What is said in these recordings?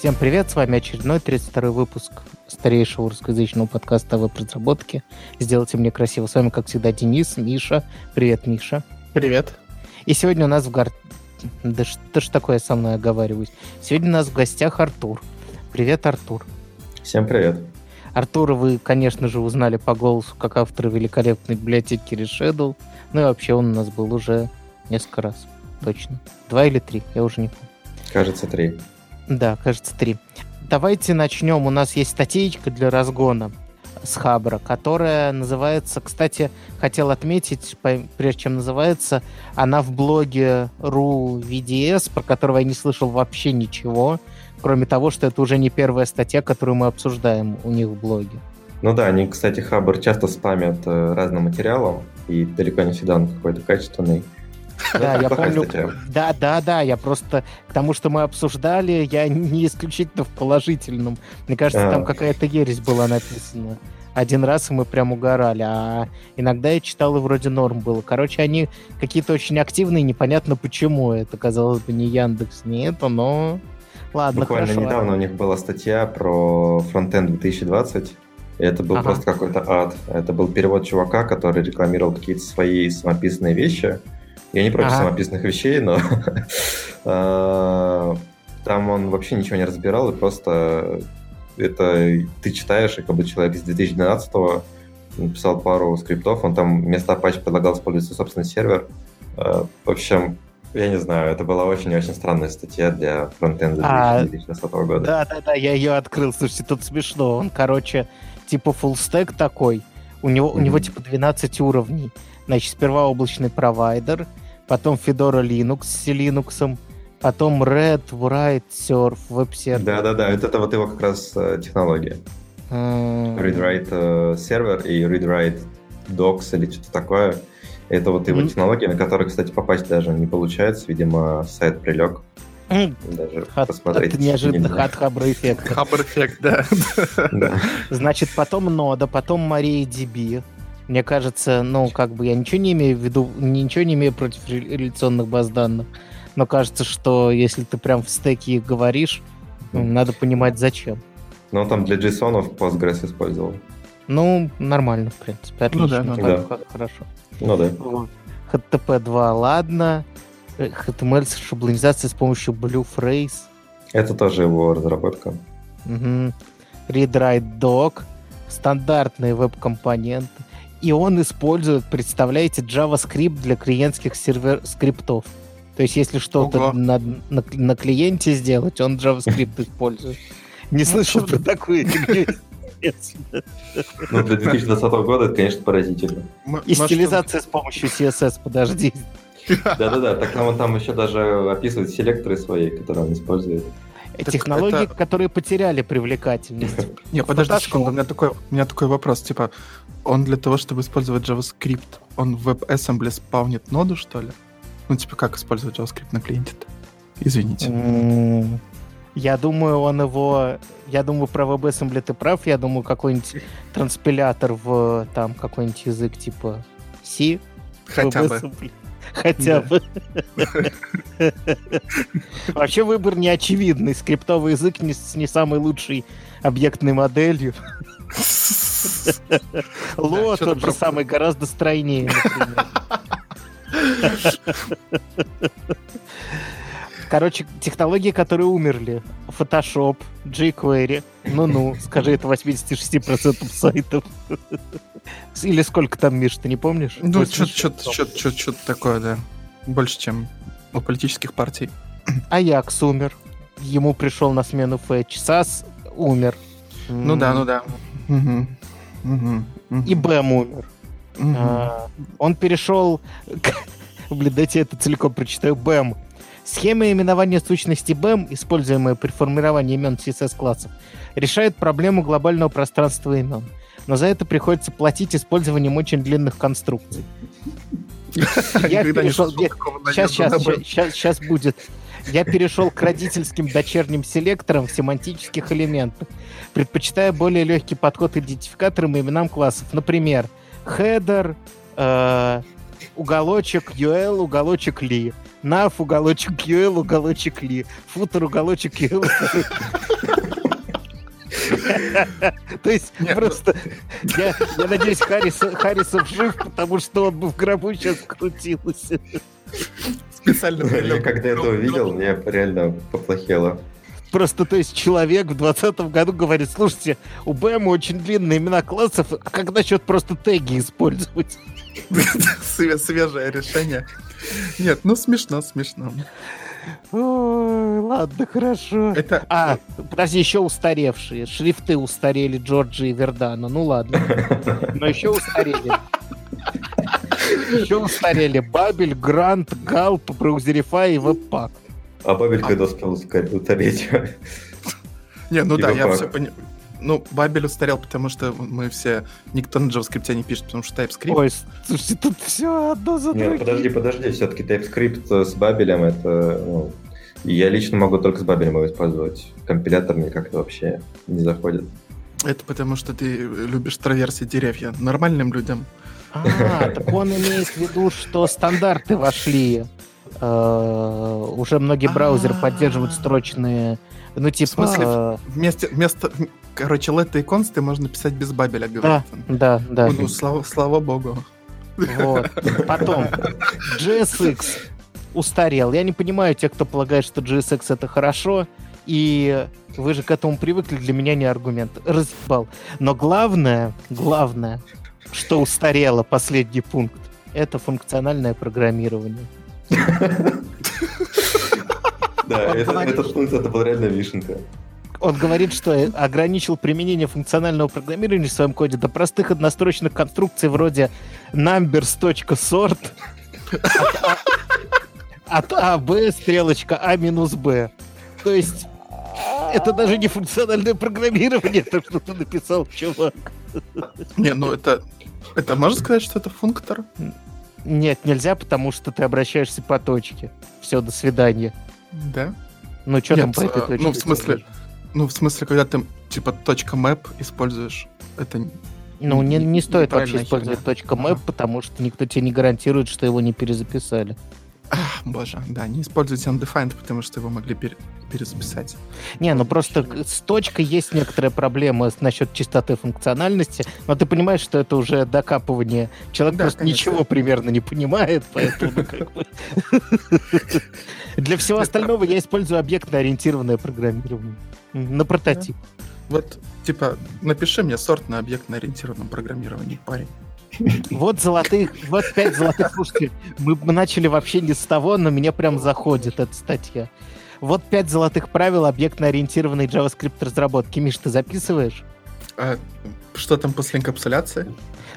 Всем привет, с вами очередной 32 выпуск старейшего русскоязычного подкаста о веб-разработке. Сделайте мне красиво. С вами, как всегда, Денис, Миша. Привет, Миша. Привет. И сегодня у нас в гар... Да что ж такое со мной оговариваюсь? Сегодня у нас в гостях Артур. Привет, Артур. Всем привет. Артура вы, конечно же, узнали по голосу как автора великолепной библиотеки Reshadow. Ну и вообще он у нас был уже несколько раз. Точно. Два или три, я уже не помню. Кажется, три. Да, кажется, три. Давайте начнем. У нас есть статейка для разгона с Хабра, которая называется, кстати, хотел отметить, прежде чем называется, она в блоге ru VDS, про которого я не слышал вообще ничего, кроме того, что это уже не первая статья, которую мы обсуждаем у них в блоге. Ну да, они, кстати, Хабр часто спамят э, разным материалом, и далеко не всегда он какой-то качественный. Да, я помню. Да, да, да, я просто к тому, что мы обсуждали, я не исключительно в положительном. Мне кажется, там а. какая-то ересь была написана. Один раз и мы прям угорали, а иногда я читал и вроде норм было. Короче, они какие-то очень активные, непонятно почему. Это, казалось бы, не Яндекс, не это, но... Ладно, Буквально хорошо. недавно у них была статья про фронтенд 2020, и это был ага. просто какой-то ад. Это был перевод чувака, который рекламировал какие-то свои самописные вещи, я не против ага. самописных вещей, но а, там он вообще ничего не разбирал, и просто это ты читаешь, и как бы человек из 2012-го написал пару скриптов, он там вместо Apache предлагал использовать собственный сервер. А, в общем, я не знаю, это была очень-очень странная статья для фронтенда а, 2020 года. Да-да-да, я ее открыл. Слушайте, тут смешно. Он, короче, типа stack такой. У него, mm-hmm. у него типа 12 уровней. Значит, сперва облачный провайдер, потом Fedora Linux с Linux, потом Red, Write, Surf, WebServer. Да-да-да, это, это вот его как раз э, технология. Read-Write э, сервер и Read-Write Docs или что-то такое. Это вот его mm. технология, на которую, кстати, попасть даже не получается. Видимо, сайт прилег. Даже от, посмотреть. От неожиданных от хабра эффекта. Хабр эффект, да. да. Значит, потом нода, потом MariaDB. Мне кажется, ну, как бы я ничего не имею в виду, ничего не имею против реляционных баз данных, но кажется, что если ты прям в стеке их говоришь, ну, надо понимать, зачем. Ну, там для JSON Postgres использовал. Ну, нормально, в принципе, отлично, ну, да, ну, да. хорошо. Ну да. HTTP 2, ладно. HTML с шаблонизацией с помощью Blue Phrase. Это тоже его разработка. Угу. Read-Write Doc, стандартные веб-компоненты и он использует, представляете, JavaScript для клиентских сервер скриптов. То есть, если что-то на, на, на клиенте сделать, он JavaScript использует. Не слышал про такую ну, для 2020 года это, конечно, поразительно. И стилизация с помощью CSS, подожди. Да-да-да, так там он там еще даже описывает селекторы свои, которые он использует. Технологии, это... которые потеряли привлекательность. Не, подожди секунду, у меня такой, у меня такой вопрос, типа, он для того, чтобы использовать JavaScript, он в WebAssembly спавнит ноду, что ли? Ну, типа, как использовать JavaScript на клиенте-то? Извините. Я думаю, он его... Я думаю, про WebAssembly ты прав. Я думаю, какой-нибудь транспилятор в там какой-нибудь язык типа C. Хотя бы. Хотя бы. Вообще выбор не очевидный. Скриптовый язык не, с не самой лучшей объектной моделью. Ло тот же самый, гораздо стройнее, Короче, технологии, которые умерли. Photoshop, jQuery. Ну-ну, скажи, это 86% сайтов. Или сколько там, Миш, ты не помнишь? Ну, что-то такое, да. Больше, чем у политических партий. Аякс умер. Ему пришел на смену Фэтч. САС умер. Ну да, ну да. Угу. Угу. И Бэм умер. Угу. А, он перешел... Блин, дайте я это целиком прочитаю. Бэм. Схема именования сущности BEM, используемая при формировании имен CSS-классов, решает проблему глобального пространства имен. Но за это приходится платить использованием очень длинных конструкций. Я перешел... Сейчас, сейчас, сейчас, сейчас будет. Я перешел к родительским дочерним селекторам в семантических элементах, предпочитая более легкий подход к идентификаторам и именам классов. Например, header, э, уголочек UL, уголочек li. Нав, уголочек UL, уголочек Ли. Футер, уголочек UL. То есть просто... Я, я надеюсь, Харрис, Харрисов жив, потому что он бы в гробу сейчас крутился. Специально Я когда это увидел, мне реально поплохело. Просто, то есть, человек в 2020 году говорит, слушайте, у БМ очень длинные имена классов, а как насчет просто теги использовать? Све- Свежее решение. Нет, ну смешно, смешно. Ой, ладно, хорошо. Это А, подожди, еще устаревшие. Шрифты устарели Джорджи и Вердана. Ну ладно. Но еще устарели. Еще устарели Бабель, Грант, Галп, Браузерифай и Веб-пак. А Бабель когда успел устареть? Не, ну да, я все понимаю. Ну, Бабель устарел, потому что мы все... Никто на JavaScript не пишет, потому что TypeScript... Ой, слушайте, тут все одно за Нет, другим. подожди, подожди, все-таки TypeScript с Бабелем это... ну, я лично могу только с Бабелем его использовать. Компилятор мне как-то вообще не заходит. Это потому что ты любишь траверсии деревья. Нормальным людям. А, так он имеет в виду, что стандарты вошли. Э, Уже многие браузеры А. поддерживают строчные... Ну, типа... смысле, э, Вместо, вместо, короче, летты и консты можно писать без Бабеля, говорит он. Да, да. Ну, слава, слава богу. Вот. Потом, GSX устарел. Я не понимаю тех, кто полагает, что GSX это хорошо, и вы же к этому привыкли, для меня не аргумент. Разъебал. Но главное, главное, что устарело, последний пункт, это функциональное программирование. Да, этот пункт это была реально вишенка. Он говорит, что ограничил применение функционального программирования в своем коде до простых однострочных конструкций вроде numbers.sort от А, Б, стрелочка А минус Б. То есть это даже не функциональное программирование, то, что ты написал, чувак. Не, ну это... Это можно сказать, что это функтор? Нет, нельзя, потому что ты обращаешься по точке. Все, до свидания. Да? Ну, что там по этой а, точке? ну, в смысле, Ну, в смысле, когда ты, типа, точка .map используешь, это... Ну, не, не стоит вообще использовать точка .map, потому что никто тебе не гарантирует, что его не перезаписали. Боже, да, не используйте undefined, потому что его могли пере- перезаписать. Не, ну просто с точкой есть некоторая проблема насчет чистоты функциональности, но ты понимаешь, что это уже докапывание. Человек Да, просто конечно. ничего примерно не понимает, поэтому как бы... Для всего остального я использую объектно-ориентированное программирование. На прототип. Вот, типа, напиши мне сорт на объектно-ориентированном программировании, парень. Вот золотых, вот пять золотых, слушайте, мы начали вообще не с того, но мне прям заходит эта статья. Вот пять золотых правил объектно-ориентированной JavaScript разработки. Миш, ты записываешь? А что там после инкапсуляции?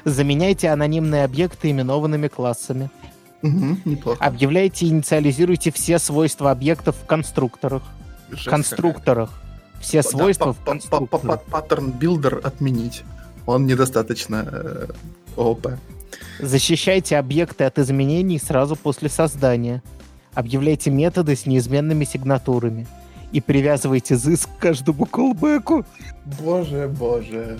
Заменяйте анонимные объекты именованными классами. Угу, неплохо. Объявляйте и инициализируйте все свойства объектов в конструкторах. Жесть конструкторах. Все какая. свойства Да, в конструкторах. па- Паттерн builder отменить. Он недостаточно ООП. Защищайте объекты от изменений сразу после создания. Объявляйте методы с неизменными сигнатурами. И привязывайте this к каждому callback у. Боже, боже.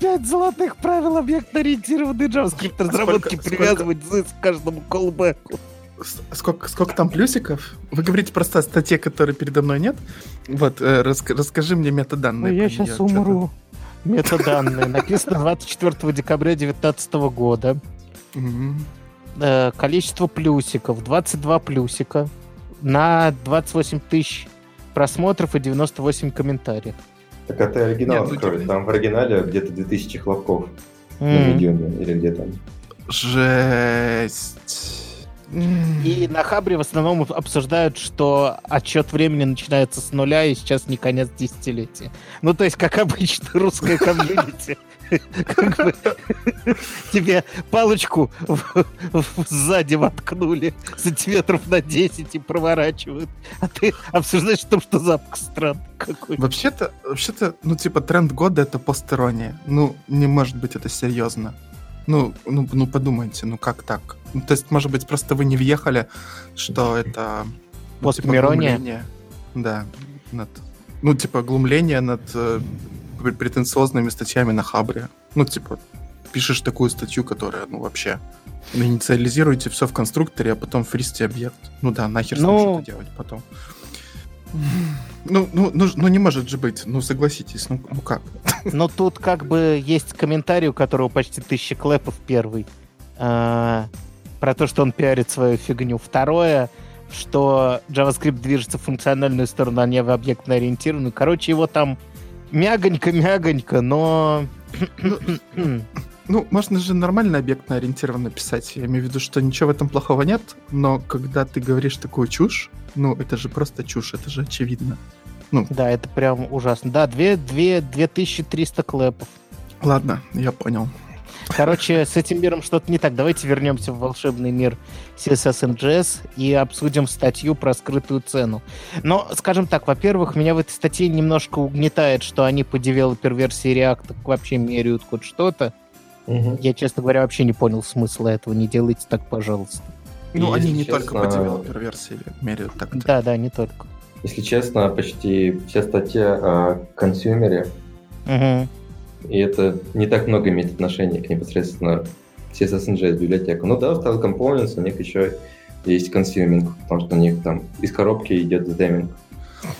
Пять золотых правил объектно-ориентированной JavaScript разработки. сколько- Привязывать this к каждому callback у. Сколько, сколько там плюсиков? Вы говорите просто о статье, которой передо мной нет? Вот, э, раска- расскажи мне метаданные. Ой, я сейчас умру. Метаданные. Написано 24 декабря 2019 года. Э, количество плюсиков 22 плюсика на 28 тысяч просмотров и 98 комментариев. Так это оригинал Нет, ну, открой. тебе- Там в оригинале где-то 2000 хлопков на М. медиуме или где там. Жесть. И на Хабре в основном обсуждают, что отчет времени начинается с нуля, и сейчас не конец десятилетия. Ну, то есть, как обычно, русская комьюнити. Тебе палочку сзади воткнули сантиметров на 10 и проворачивают. А ты обсуждаешь о что запах странный какой. Вообще-то, вообще-то, ну, типа, тренд года — это постерония. Ну, не может быть это серьезно. Ну, ну, ну, подумайте, ну как так? Ну, то есть, может быть, просто вы не въехали, что это... ну, типа, глумление. Да, над... Ну, типа, глумление над э, пр- претенциозными статьями на Хабре. Ну, типа, пишешь такую статью, которая, ну, вообще, инициализируете все в конструкторе, а потом фристи объект. Ну да, нахер ну... что-то делать потом. Ну, ну, ну, ну, не может же быть, ну согласитесь, ну, ну как? Но тут как бы есть комментарий, у которого почти тысяча клэпов первый. А, про то, что он пиарит свою фигню. Второе, что JavaScript движется в функциональную сторону, а не в объектно ориентированную. Короче, его там мягонько-мягонько, но... Ну, можно же нормально объектно-ориентированно писать. Я имею в виду, что ничего в этом плохого нет, но когда ты говоришь такую чушь, ну, это же просто чушь, это же очевидно. Ну. Да, это прям ужасно. Да, 2, 2, 2300 clap ов. Ладно, я понял. Короче, с этим миром что-то не так. Давайте вернемся в волшебный мир CSS-in-JS и обсудим статью про скрытую цену. Но, скажем так, во-первых, меня в этой статье немножко угнетает, что они по девелопер-версии React вообще меряют хоть что-то. Угу. Я, честно говоря, вообще не понял смысла этого. Не делайте так, пожалуйста. Ну, они не честно... только по девелопер-версии меряют так. -то. Да, да, не только. Если честно, почти все статьи о consumer е угу. И это не так много имеет отношения к непосредственно CSS библиотеку. Ну да, Styled Components, у них еще есть consuming, потому что у них там из коробки идет theming.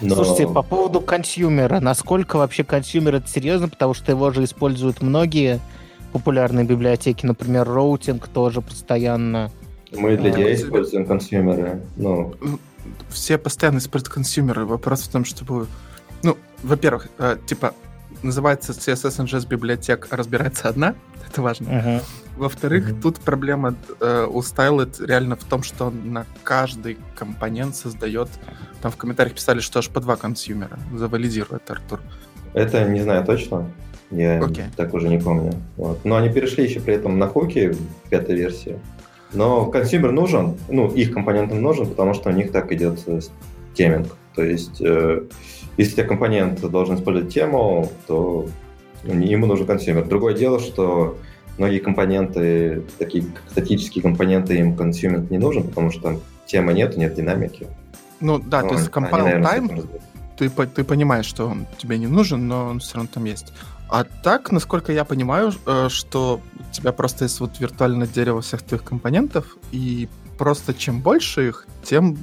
Но... Слушайте, по поводу consumer а, насколько вообще consumer это серьезно, потому что его же используют многие популярные библиотеки, например, routing тоже постоянно. Мы для DI используем consumer ы, ну... Все постоянно используют consumer ы. Вопрос в том, чтобы... Ну, во-первых, э, типа, называется CSS-in-JS библиотек разбирается одна, это важно. Uh-huh. Во-вторых, uh-huh. тут проблема э, у Styled реально в том, что он на каждый компонент создает, там в комментариях писали, что аж по два consumer а, завалидирует Артур. Это не знаю точно, я окей. так уже не помню. Вот. Но они перешли еще при этом на hook и в пятой версии. Но consumer нужен, ну, их компонентам нужен, потому что у них так идет theming. То есть э, если у тебя компонент должен использовать тему, то ему нужен consumer. Другое дело, что многие компоненты, такие статические компоненты, им consumer не нужен, потому что там темы нет, нет динамики. Ну да, ну, то есть compile time, ты, ты понимаешь, что он тебе не нужен, но он все равно там есть. А так, насколько я понимаю, э, что у тебя просто есть вот виртуальное дерево всех твоих компонентов, и просто чем больше их, тем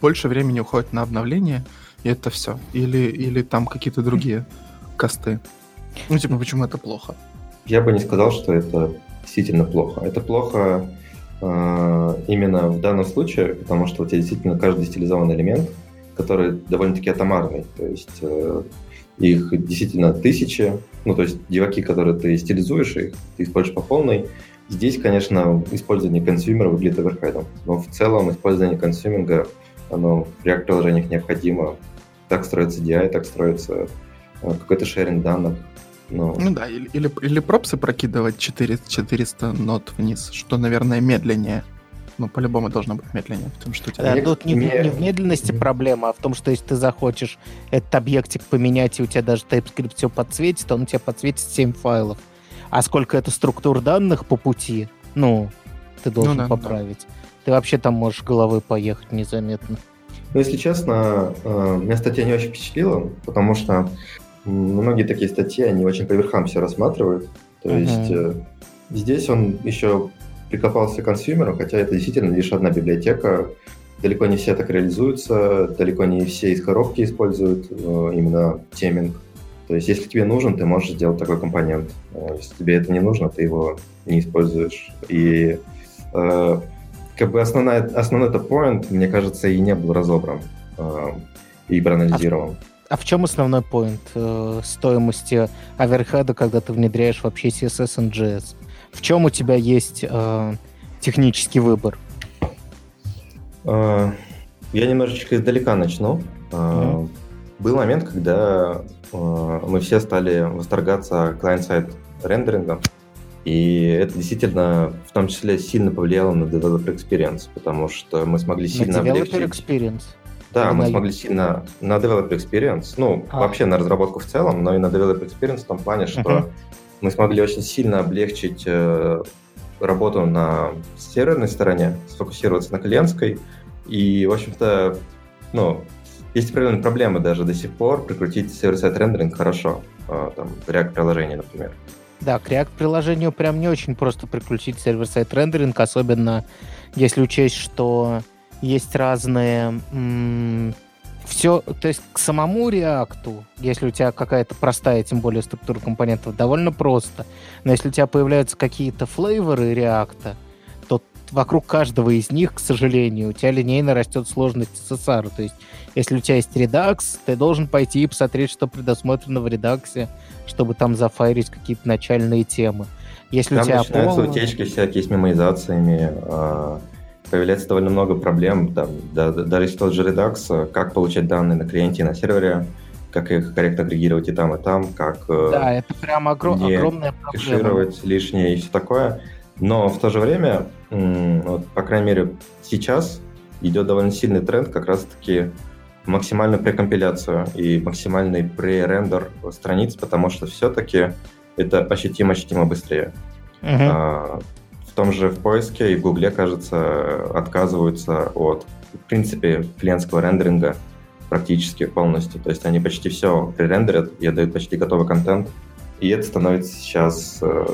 больше времени уходит на обновление, и это все. Или, или там какие-то другие косты. Ну, типа, почему это плохо? Я бы не сказал, что это действительно плохо. Это плохо э, именно в данном случае, потому что у тебя действительно каждый стилизованный элемент, который довольно-таки атомарный. То есть э, их действительно тысячи. Ну, то есть деваки, которые ты стилизуешь, их ты используешь по полной. Здесь, конечно, использование консюмера выглядит оверхедом. Но в целом использование консюминга оно в React-приложениях необходимо. Так строится DI, так строится э, какой-то шеринг данных. Но... Ну да, или, или, или пропсы прокидывать 4, 400 нот вниз, что, наверное, медленнее. Ну, по-любому должно быть медленнее, потому что у тебя... Да, тут не, не в медленности проблема, а в том, что если ты захочешь этот объектик поменять, и у тебя даже TypeScript все подсветит, он у тебя подсветит 7 файлов. А сколько это структур данных по пути, ну, ты должен ну, да, поправить. Да ты вообще там можешь головой поехать незаметно. Ну, если честно, э, меня статья не очень впечатлила, потому что многие такие статьи, они очень по верхам все рассматривают. То uh-huh. есть э, здесь он еще прикопался к консюмеру, хотя это действительно лишь одна библиотека. Далеко не все так реализуются, далеко не все из коробки используют э, именно теминг. То есть, если тебе нужен, ты можешь сделать такой компонент. Если тебе это не нужно, ты его не используешь. И как бы основная, основной этот point, мне кажется, и не был разобран э, и проанализирован. А, а в чем основной point э, стоимости оверхеда, когда ты внедряешь вообще CSS и JS? В чем у тебя есть э, технический выбор? Э, я немножечко издалека начну. Mm-hmm. Был момент, когда э, мы все стали восторгаться client-side рендерингом. И это действительно в том числе сильно повлияло на developer experience, потому что мы смогли сильно на developer облегчить... experience? Да, мы смогли сильно на developer experience, ну, а. вообще на разработку в целом, но и на developer experience в том плане, что uh-huh. Мы смогли очень сильно облегчить э, работу на серверной стороне, сфокусироваться на клиентской, и, в общем-то, ну, есть определенные проблемы даже до сих пор прикрутить сервер-сайт рендеринг хорошо, э, там, React-приложение, например. Да, к React-приложению прям не очень просто приключить сервер-сайт рендеринг, особенно если учесть, что есть разные... М- все, то есть к самому React, если у тебя какая-то простая, тем более структура компонентов, довольно просто. Но если у тебя появляются какие-то флейворы React, то вокруг каждого из них, к сожалению, у тебя линейно растет сложность SSR. То есть если у тебя есть Redux, ты должен пойти и посмотреть, что предусмотрено в Redux, чтобы там зафайрить какие-то начальные темы. Если там у тебя начинаются пол... утечки всякие с мемоизациями, а, появляется довольно много проблем. Там, да, даже если тот же Redux, как получать данные на клиенте и на сервере, как их корректно агрегировать и там, и там, как э, да, это прям огром... огромная проблема. кэшировать лишнее и все такое. Но в то же время, вот, по крайней мере, сейчас идет довольно сильный тренд как раз-таки максимальную прекомпиляцию и максимальный пререндер страниц, потому что все-таки это ощутимо-ощутимо быстрее. Uh-huh. А, том же в поиске и в Гугле, кажется, отказываются от, в принципе, клиентского рендеринга практически полностью. То есть они почти все пререндерят и отдают почти готовый контент. И это становится сейчас э,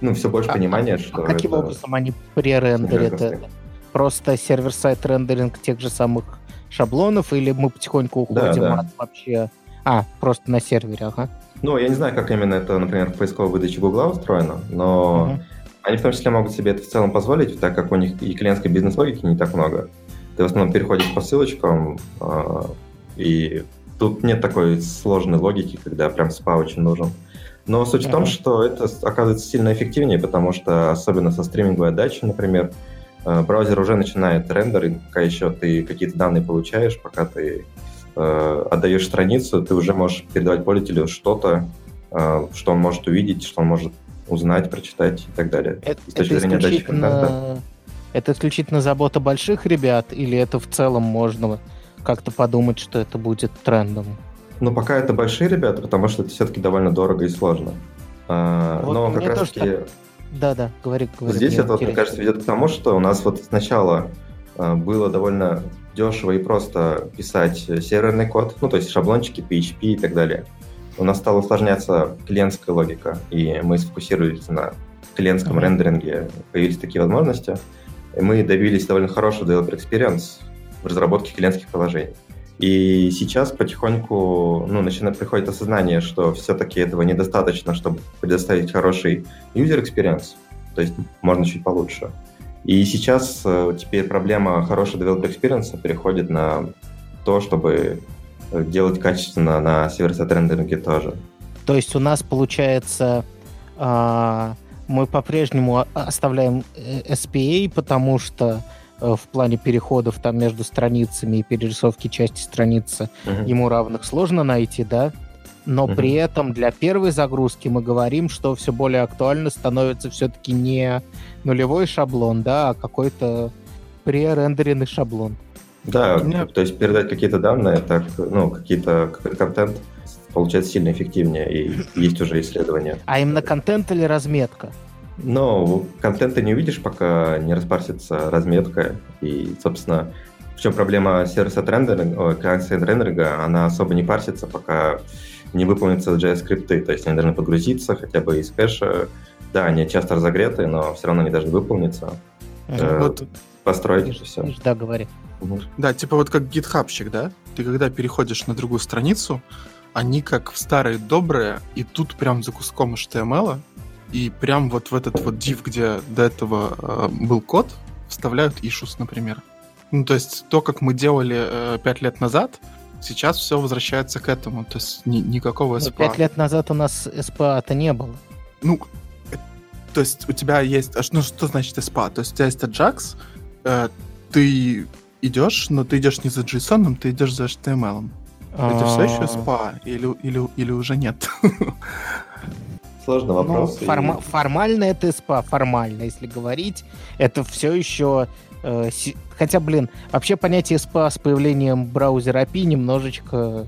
ну, все больше а, понимания, что... А каким это... образом они пререндерят это? Просто сервер-сайт рендеринг тех же самых шаблонов, или мы потихоньку уходим да, да. от вообще... А, просто на сервере, ага. Ну, я не знаю, как именно это, например, в поисковой выдаче Гугла устроено, но угу. Они в том числе могут себе это в целом позволить, так как у них и клиентской бизнес-логики не так много. Ты в основном переходишь по ссылочкам, э, и тут нет такой сложной логики, когда прям спа очень нужен. Но суть в том, что это оказывается сильно эффективнее, потому что особенно со стриминговой отдачей, например, э, браузер уже начинает рендер, пока еще ты какие-то данные получаешь, пока ты э, отдаешь страницу, ты уже можешь передавать пользователю что-то, э, что он может увидеть, что он может узнать, прочитать и так далее. Это, с точки это зрения отдачи контента. Это исключительно забота больших ребят, или это в целом можно как-то подумать, что это будет трендом? Ну, пока это большие ребята, потому что это все-таки довольно дорого и сложно. А, вот Но как раз таки... Да-да, говори, говори. Здесь это, мне кажется, ведет к тому, что у нас вот сначала а, было довольно дешево и просто писать серверный код, ну, то есть шаблончики, PHP и так далее. У нас стала усложняться клиентская логика, и мы сфокусировались на клиентском mm-hmm. рендеринге, появились такие возможности, и мы добились довольно хорошего developer experience в разработке клиентских приложений. И сейчас потихоньку ну, начинает приходить осознание, что все-таки этого недостаточно, чтобы предоставить хороший user experience, то есть можно чуть получше. И сейчас э, теперь проблема хорошего developer experience переходит на то, чтобы делать качественно на сервер-сайт рендеринге тоже. То есть у нас получается э, мы по-прежнему оставляем э, SPA, потому что э, в плане переходов там между страницами и перерисовки части страницы uh-huh. ему равных сложно найти, да? Но uh-huh. при этом для первой загрузки мы говорим, что все более актуально становится все-таки не нулевой шаблон, да, а какой-то пререндеренный шаблон. Да, меня... то есть передать какие-то данные, так, ну, какие-то контент получается сильно эффективнее, и есть уже исследования. А именно контент или разметка? Ну, контента не увидишь, пока не распарсится разметка. И, собственно, в чем проблема сервиса рендеринга, рендеринга, она особо не парсится, пока не выполнятся JS-скрипты. То есть они должны подгрузиться хотя бы из кэша. Да, они часто разогреты, но все равно они должны выполниться. Э, вот. Построить и все. Да, говори. Да, типа вот как гитхабщик, да? Ты когда переходишь на другую страницу, они как в старые добрые, и тут прям за куском HTML, и прям вот в этот вот div, где до этого э, был код, вставляют issues, например. Ну, то есть то, как мы делали э, 5 лет назад, сейчас все возвращается к этому. То есть ни, никакого SPA. Пять лет назад у нас SPA-то не было. Ну, э, то есть у тебя есть... А ну, что значит SPA? То есть у тебя есть Ajax, э, ты идешь, но ты идешь не за JSON, ты идешь за HTML. Это все еще SPA или, или, или уже нет? Сложный вопрос. Ну, форма- и... Формально это SPA, формально, если говорить. Это все еще... Э, си... Хотя, блин, вообще понятие SPA с появлением браузера API немножечко...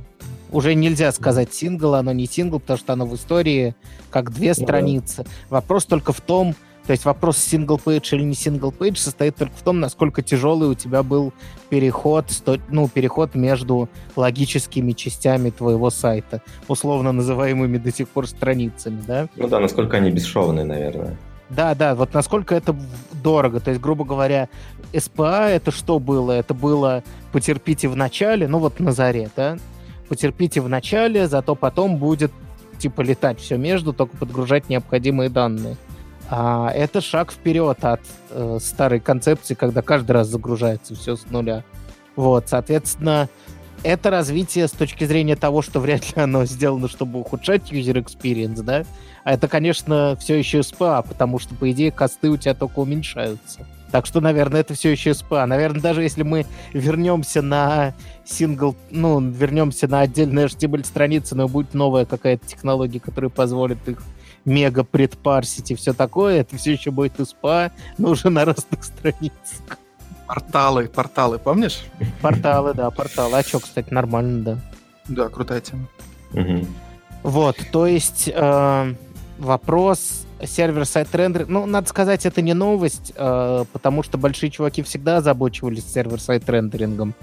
Уже нельзя сказать сингл, оно не сингл, потому что оно в истории как две ну страницы. Вопрос только в том, То есть вопрос single-page или не single-page состоит только в том, насколько тяжелый у тебя был переход, ну, переход между логическими частями твоего сайта, условно называемыми до сих пор страницами, да? Ну да, насколько они бесшовные, наверное. Да, да, вот насколько это дорого. То есть, грубо говоря, СПА это что было? Это было потерпите в начале, ну вот на заре, да? Потерпите в начале, зато потом будет типа летать все между, только подгружать необходимые данные. А это шаг вперед от э, старой концепции, когда каждый раз загружается все с нуля. Вот, соответственно, это развитие с точки зрения того, что вряд ли оно сделано, чтобы ухудшать user experience, да? А это, конечно, все еще SPA, потому что, по идее, косты у тебя только уменьшаются. Так что, наверное, это все еще SPA. Наверное, даже если мы вернемся на сингл, ну, вернемся на отдельные HTML-страницы, но будет новая какая-то технология, которая позволит их мега предпарсить и все такое, это все еще будет SPA, но уже на разных страницах. Порталы, порталы, помнишь? Порталы, да, порталы. А что, кстати, нормально, да. Да, крутая тема. Угу. Вот, то есть э, вопрос server-side render. Ну, надо сказать, это не новость, э, потому что большие чуваки всегда озабочивались server-side рендерингом.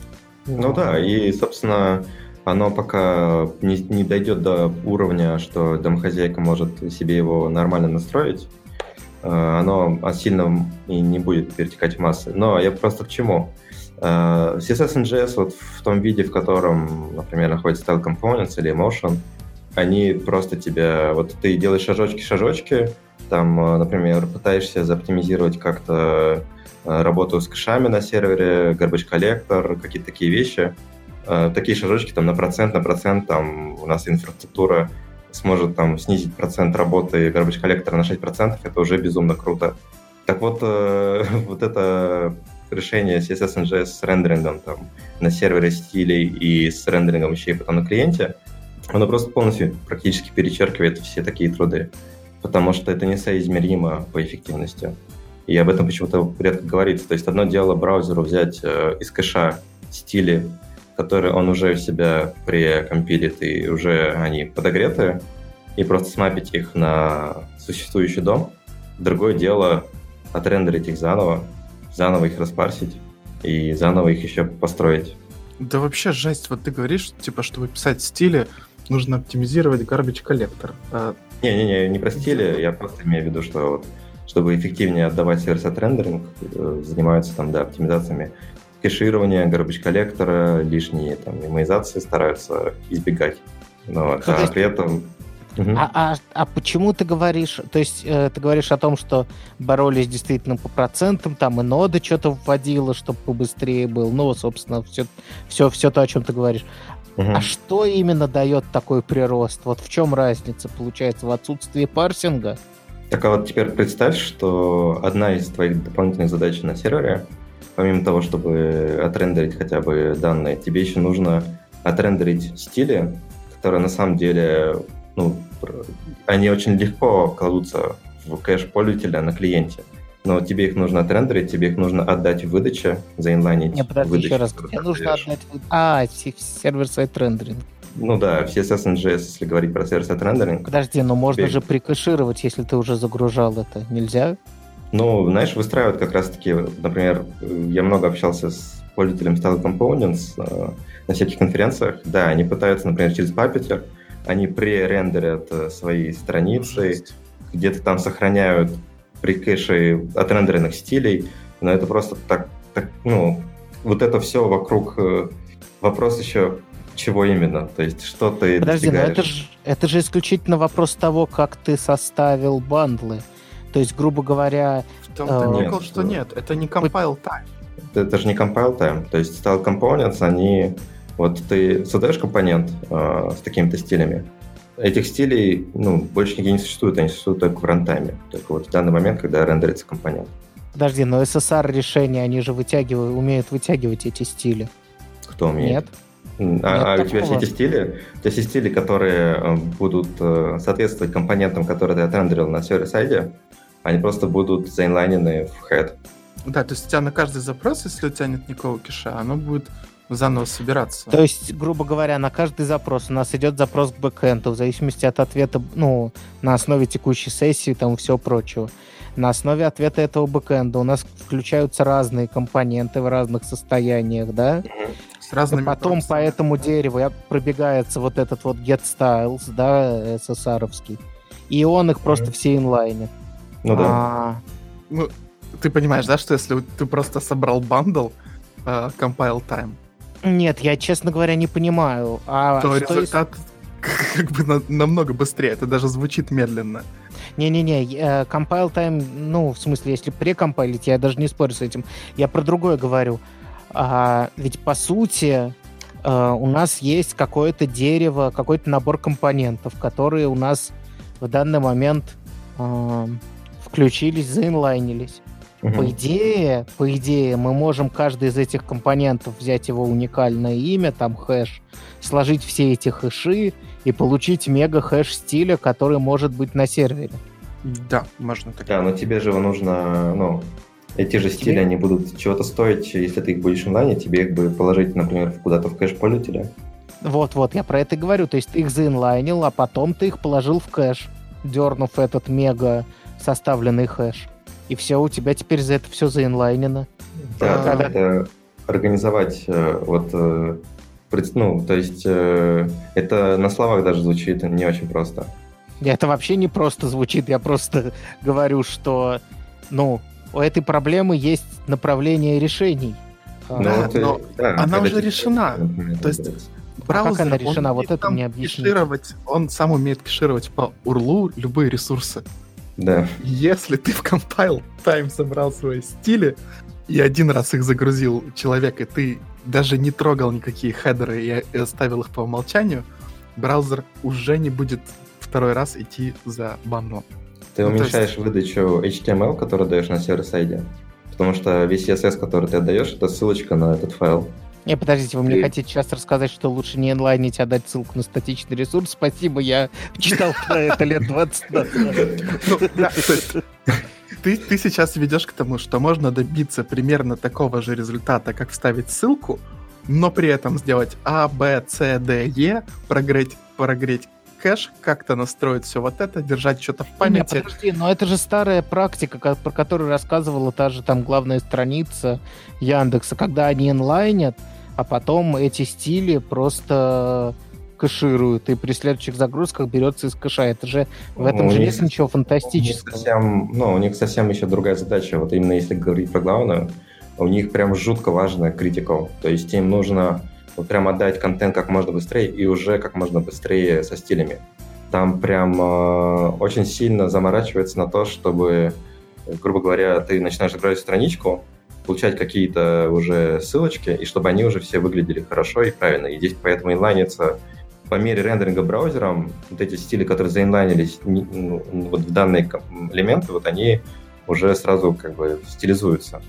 Ну да, и, собственно, оно пока не, не дойдет до уровня, что домохозяйка может себе его нормально настроить, э, оно сильно и не будет перетекать в массы. Но я просто к чему? Э, CSS JS вот в том виде, в котором, например, находится Style Components или Emotion, они просто тебя... Вот ты делаешь шажочки-шажочки, там, э, например, пытаешься заоптимизировать как-то работу с кэшами на сервере, garbage коллектор, какие-то такие вещи. Э, такие шажочки там на процент, на процент, там у нас инфраструктура сможет там снизить процент работы garbage коллектора на 6%, это уже безумно круто. Так вот, вот это решение CSS JS с рендерингом там, на сервере стилей и с рендерингом еще потом на клиенте – оно просто полностью практически перечеркивает все такие труды, потому что это несоизмеримо по эффективности. И об этом почему-то редко говорится. То есть одно дело браузеру взять э, из кэша стили, которые он уже в себя прекомпилит, и уже они подогреты, и просто смапить их на существующий дом. Другое дело отрендерить их заново, заново их распарсить и заново их еще построить. Да вообще жесть. Вот ты говоришь, типа, чтобы писать стили, нужно оптимизировать garbage коллектор. А Не-не-не, не про стили, я просто имею в виду, что вот, чтобы эффективнее отдавать сервис рендеринг, э, занимаются там, да, оптимизациями кэширования, garbage коллектора, лишние там мемоизации стараются избегать. Но, ну, а при этом. А, а, а почему ты говоришь, то есть э, ты говоришь о том, что боролись действительно по процентам, там и нода что-то вводила, чтобы побыстрее был, ну, собственно, все, все, все то, о чем ты говоришь. Угу. А что именно дает такой прирост? Вот в чем разница получается в отсутствии парсинга? Так а вот теперь представь, что одна из твоих дополнительных задач на сервере, помимо того, чтобы отрендерить хотя бы данные, тебе еще нужно отрендерить стили, которые на самом деле, ну, они очень легко кладутся в кэш пользователя на клиенте но тебе их нужно отрендерить, тебе их нужно отдать в выдаче, заинлайнить. Не, подожди, выдачу, еще раз. Тебе нужно отдать... А, сервер-сайт рендеринг. Ну да, все SSNGS, если говорить про сервер-сайт рендеринг. Подожди, но можно теперь... же прикэшировать, если ты уже загружал это. Нельзя? Ну, знаешь, выстраивают как раз-таки, например, я много общался с пользователем Style Components э, на всяких конференциях. Да, они пытаются, например, через Puppeteer, они пререндерят э, свои страницы, где-то там сохраняют прикэши отрендеренных стилей, но это просто так, так ну, вот это все вокруг э, вопрос еще чего именно, то есть что ты Подожди, достигаешь. но это же, это же исключительно вопрос того, как ты составил бандлы. То есть, грубо говоря... В том-то э, нет, что нет, это не compile time. Это же не compile time. То есть style components, они... Вот ты создаешь компонент э, с такими-то стилями, Этих стилей ну, больше нигде не существует, они существуют только в рантайме, только вот в данный момент, когда рендерится компонент. Подожди, но SSR решения, они же вытягивают, умеют вытягивать эти стили. Кто умеет? Нет. А, а у тебя все эти стили, у тебя все стили, которые э, будут э, соответствовать компонентам, которые ты отрендерил на сервер-сайде, они просто будут заинлайнены в head. Да, то есть у тебя на каждый запрос, если у тебя нет никакого кэша, оно будет заново собираться. То есть, грубо говоря, на каждый запрос у нас идет запрос к бэкэнду в зависимости от ответа, ну, на основе текущей сессии там всего прочего. На основе ответа этого бэкэнда у нас включаются разные компоненты в разных состояниях, да? С разными И потом по этому дереву я- пробегается вот этот вот get styles, да, SSR-овский. И он их просто Мгм. все инлайнит. Ну да. А, Ну, ты понимаешь, да, что если ты просто собрал бандл э, compile time, Нет, я, честно говоря, не понимаю. А то результат как бы на- намного быстрее. Это даже звучит медленно. Не-не-не, э, compile time, ну, в смысле, если прекомпайлить, я даже не спорю с этим. Я про другое говорю. А, ведь, по сути, э, у нас есть какое-то дерево, какой-то набор компонентов, которые у нас в данный момент э, включились, заинлайнились. Мгм. По идее, по идее, мы можем каждый из этих компонентов взять его уникальное имя, там хэш, сложить все эти хэши и получить мега хэш стиля, который может быть на сервере. Да, можно так. Да, но тебе же нужно, ну, эти же стили, они будут чего-то стоить, если ты их будешь инлайнить, тебе их бы положить, например, куда-то в кэш пользователя. Вот-вот, я про это и говорю. То есть ты их заинлайнил, а потом ты их положил в кэш, дернув этот мега составленный хэш. И все, у тебя теперь за это все заинлайнено. Да, А, да, это организовать э, вот, э, ну, то есть э, это на словах даже звучит не очень просто. Это вообще не просто звучит, я просто говорю, что, ну, у этой проблемы есть направление решений. А, Да, вот, но да, она уже решена. То есть. Браузер, она решена? он Вот это мне объясните. кэшировать, он сам умеет кэшировать по урлу любые ресурсы. Да. Если ты в compile time собрал свои стили и один раз их загрузил человек, и ты даже не трогал никакие хедеры и и оставил их по умолчанию, браузер уже не будет второй раз идти за бандлом. Ты Ну, уменьшаешь выдачу HTML, который даешь на сервер-сайде, потому что весь CSS, который ты отдаешь, это ссылочка на этот файл. Не, подождите, вы мне Ты- хотите сейчас рассказать, что лучше не инлайнить, а дать ссылку на статичный ресурс? Спасибо, я читал про это лет 20 назад. Ну, ты, ты сейчас ведешь к тому, что можно добиться примерно такого же результата, как вставить ссылку, но при этом сделать А, Б, С, Д, Е, прогреть, прогреть кэш, как-то настроить все вот это, держать что-то в Не, памяти. подожди, но это же старая практика, ка- про которую рассказывала та же там главная страница Яндекса, когда они инлайнят, а потом эти стили просто кэшируют, и при следующих загрузках берется из кэша. Это же в этом Ну, же у нет них- ничего У них фантастического. совсем, ну, у них совсем еще другая задача. Вот именно если говорить про главную, у них прям жутко важно критикал. То есть им нужно вот прям отдать контент как можно быстрее и уже как можно быстрее со стилями. Там прям э, очень сильно заморачивается на то, чтобы, грубо говоря, ты начинаешь загружать страничку, получать какие-то уже ссылочки, и чтобы они уже все выглядели хорошо и правильно. И здесь поэтому инлайнится по мере рендеринга браузером вот эти стили, которые заинлайнились не- ну, вот в данные элементы, вот они уже сразу как бы стилизуются.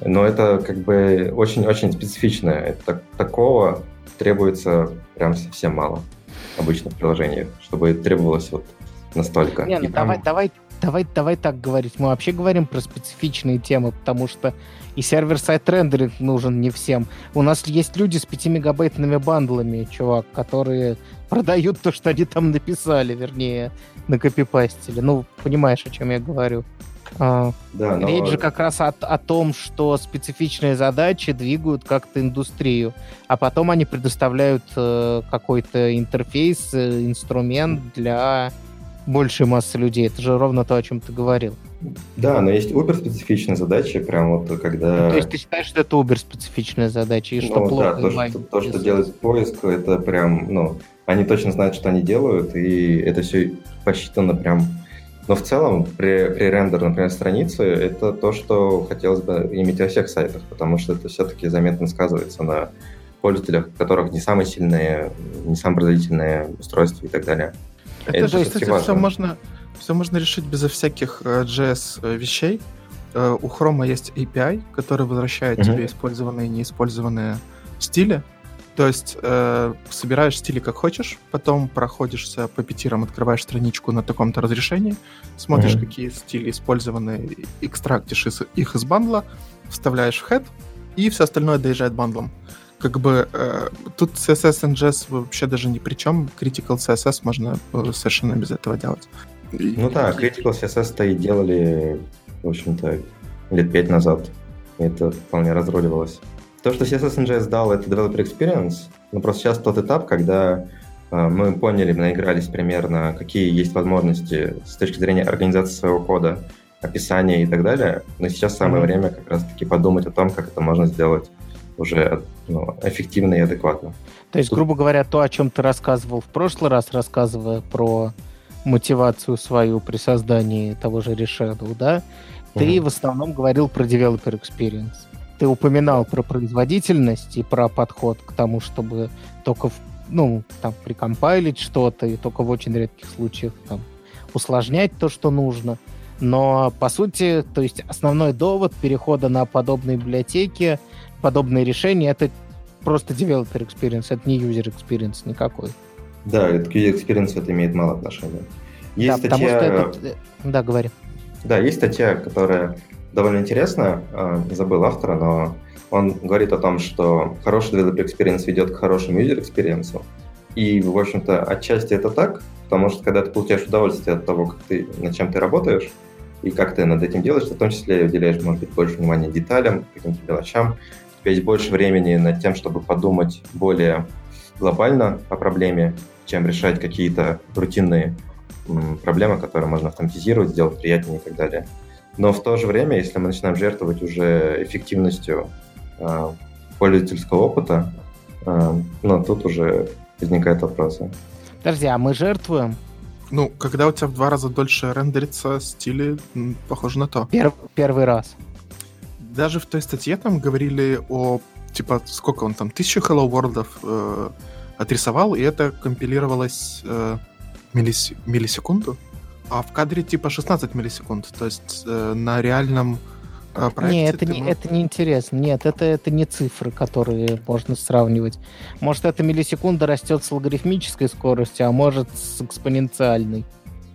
Но это как бы очень-очень специфично. Это, так- такого требуется прям совсем мало обычно в приложениях, чтобы требовалось вот настолько. Не, ну там- давай, давай, давай, давай так говорить. Мы вообще говорим про специфичные темы, потому что и сервер-сайт рендеринг нужен не всем. У нас есть люди с 5-мегабайтными бандлами, чувак, которые продают то, что они там написали, вернее, на копипастили. Ну, понимаешь, о чем я говорю. А, да, но- Речь же как раз о, о том, что специфичные задачи двигают как-то индустрию, а потом они предоставляют э, какой-то интерфейс, э, инструмент для большей массы людей. Это же ровно то, о чем ты говорил. Да, но есть убер-специфичные задачи, прям вот когда... То есть ты считаешь, что это убер-специфичная задача, и что Ну, плохо да, то, что, то, что ресурс? делает поиск, это прям, ну, они точно знают, что они делают, и это все посчитано прям... Но в целом, при, при рендер, например, страницы, это то, что хотелось бы иметь во всех сайтах, потому что это все-таки заметно сказывается на пользователях, у которых не самые сильные, не самые производительные устройства и так далее. Это, же, кстати, все можно, все можно решить безо всяких э, JS э, вещей. Э, У Chrome есть API, который возвращает тебе использованные и неиспользованные стили. То есть э, собираешь стили как хочешь, потом проходишься по пятерам, открываешь страничку на таком-то разрешении, смотришь, Мгм. какие стили использованы, экстрактишь их из бандла, вставляешь в head, и все остальное доезжает бандлом. Как бы э, тут CSS JS вообще даже ни при чем. Critical CSS можно э, совершенно без этого делать. Ну да, Critical CSS-то и делали, в общем-то, лет пять назад. И это вполне разруливалось. То, что CSS JS дал, это developer experience, но просто сейчас тот этап, когда э, мы поняли, наигрались примерно, какие есть возможности с точки зрения организации своего кода, описания и так далее. Но сейчас самое mm-hmm. время как раз-таки подумать о том, как это можно сделать уже ну, эффективно и адекватно. То есть, грубо говоря, то, о чем ты рассказывал в прошлый раз, рассказывая про мотивацию свою при создании того же Reshadow, да, ты mm-hmm. в основном говорил про developer experience. Ты упоминал про производительность и про подход к тому, чтобы только в, ну, там, прикомпайлить что-то и только в очень редких случаях там, усложнять то, что нужно. Но, по сути, то есть основной довод перехода на подобные библиотеки, подобные решения, это просто developer experience, это не user experience никакой. Да, к user experience это имеет мало отношения. Есть да, статья... потому что это... Да, говори. Да, есть статья, которая довольно интересная, а, забыл автора, но он говорит о том, что хороший developer experience ведет к хорошему user experience. И, в общем-то, отчасти это так, потому что когда ты получаешь удовольствие от того, как ты, над чем ты работаешь, и как ты над этим делаешь, ты в том числе уделяешь, может быть, больше внимания деталям, каким-то мелочам, тебя есть больше времени над тем, чтобы подумать более глобально о проблеме, чем решать какие-то рутинные проблемы, которые можно автоматизировать, сделать приятнее и так далее. Но в то же время, если мы начинаем жертвовать уже эффективностью э, пользовательского опыта, э, ну, тут уже возникают вопросы. Подожди, а мы жертвуем? Ну, когда у тебя в два раза дольше рендерится стили, похоже на то. Пер- первый раз. Даже в той статье там говорили о, типа, сколько он там, тысячу Hello World э, отрисовал, и это компилировалось э, миллис- миллисекунду, а в кадре типа 16 миллисекунд. То есть э, на реальном э, проекте... Нет, это, не, это не интересно. Нет, это, это не цифры, которые можно сравнивать. Может, эта миллисекунда растет с логарифмической скоростью, а может с экспоненциальной.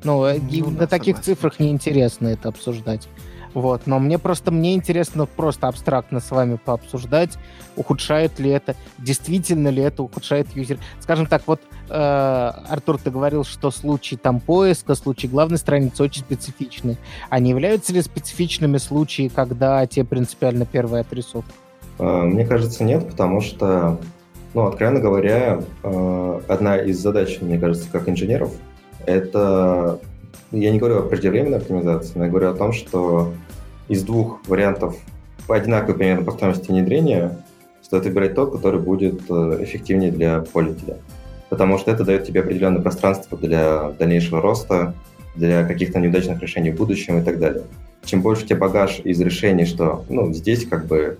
Ну, э, ну на да, таких согласен. цифрах неинтересно это обсуждать. Вот, но мне просто, мне интересно просто абстрактно с вами пообсуждать, ухудшает ли это, действительно ли это ухудшает юзер. Скажем так, вот, э, Артур, ты говорил, что случаи там поиска, случаи главной страницы очень специфичны. А не являются ли специфичными случаи, когда тебе принципиально первая отрисовка? А, мне кажется, нет, потому что, ну, откровенно говоря, э, одна из задач, мне кажется, как инженеров, это я не говорю о преждевременной оптимизации, но я говорю о том, что из двух вариантов по одинаковой примерно по стоимости внедрения стоит выбирать тот, который будет э, эффективнее для пользователя. Потому что это дает тебе определенное пространство для дальнейшего роста, для каких-то неудачных решений в будущем и так далее. Чем больше у тебя багаж из решений, что ну, здесь как бы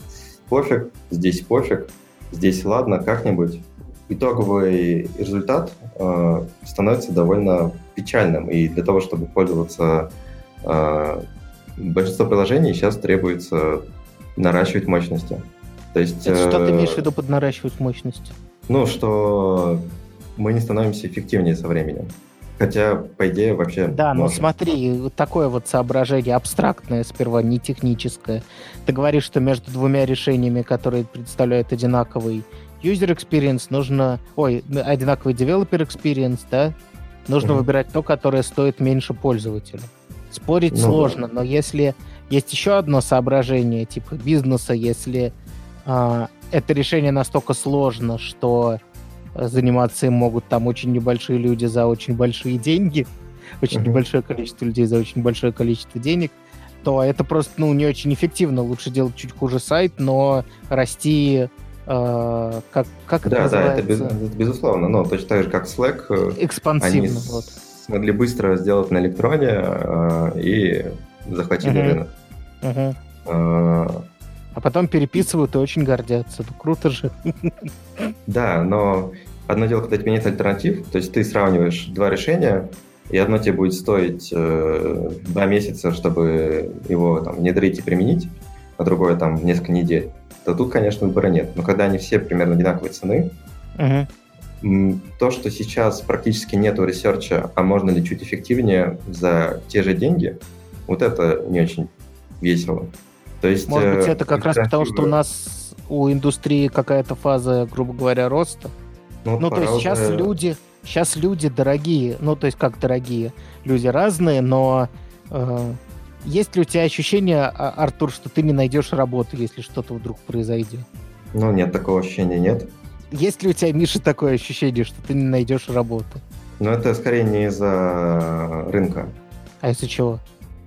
пофиг, здесь пофиг, здесь ладно, как-нибудь, итоговый результат э, становится довольно печальным. И для того, чтобы пользоваться э, большинство приложений, сейчас требуется наращивать мощности. То есть, Это что ты э, имеешь в виду под наращивать мощности? Ну, что мы не становимся эффективнее со временем. Хотя, по идее, вообще... Да, но смотри, такое вот соображение абстрактное сперва, не техническое. Ты говоришь, что между двумя решениями, которые представляют одинаковый user experience, нужно... Ой, одинаковый developer experience, да? Нужно mm-hmm. выбирать то, которое стоит меньше пользователю. Спорить ну, сложно, да. но если есть еще одно соображение типа бизнеса, если э, это решение настолько сложно, что заниматься им могут там очень небольшие люди за очень большие деньги, очень mm-hmm. небольшое количество людей за очень большое количество денег, то это просто ну, не очень эффективно. Лучше делать чуть хуже сайт, но расти э, как, как да, это Да, это без, безусловно. Но точно так же, как Slack. Э, Экспансивно. Они вот. смогли быстро сделать на электроне э, и захватили uh-huh. рынок. Э, а потом переписывают и очень гордятся. Ну, круто же. Да, но одно дело, когда тебе нет альтернатив, то есть ты сравниваешь два решения, и одно тебе будет стоить э, два месяца, чтобы его там, внедрить и применить, а другое там несколько недель, то тут, конечно, выбора нет. Но когда они все примерно одинаковой цены, uh-huh. то, что сейчас практически нету research а, а можно ли чуть эффективнее за те же деньги, вот это не очень весело. То есть, Может быть, э, это как раз потому, что у нас у индустрии какая-то фаза, грубо говоря, роста. Ну, ну то есть сейчас уже... люди, сейчас люди дорогие, ну, то есть как дорогие? Люди разные, но э, есть ли у тебя ощущение, а, Артур, что ты не найдешь работу, если что-то вдруг произойдет? Ну, нет, такого ощущения нет. Есть ли у тебя, Миша, такое ощущение, что ты не найдешь работу? Ну, это скорее не из-за рынка. А из-за чего?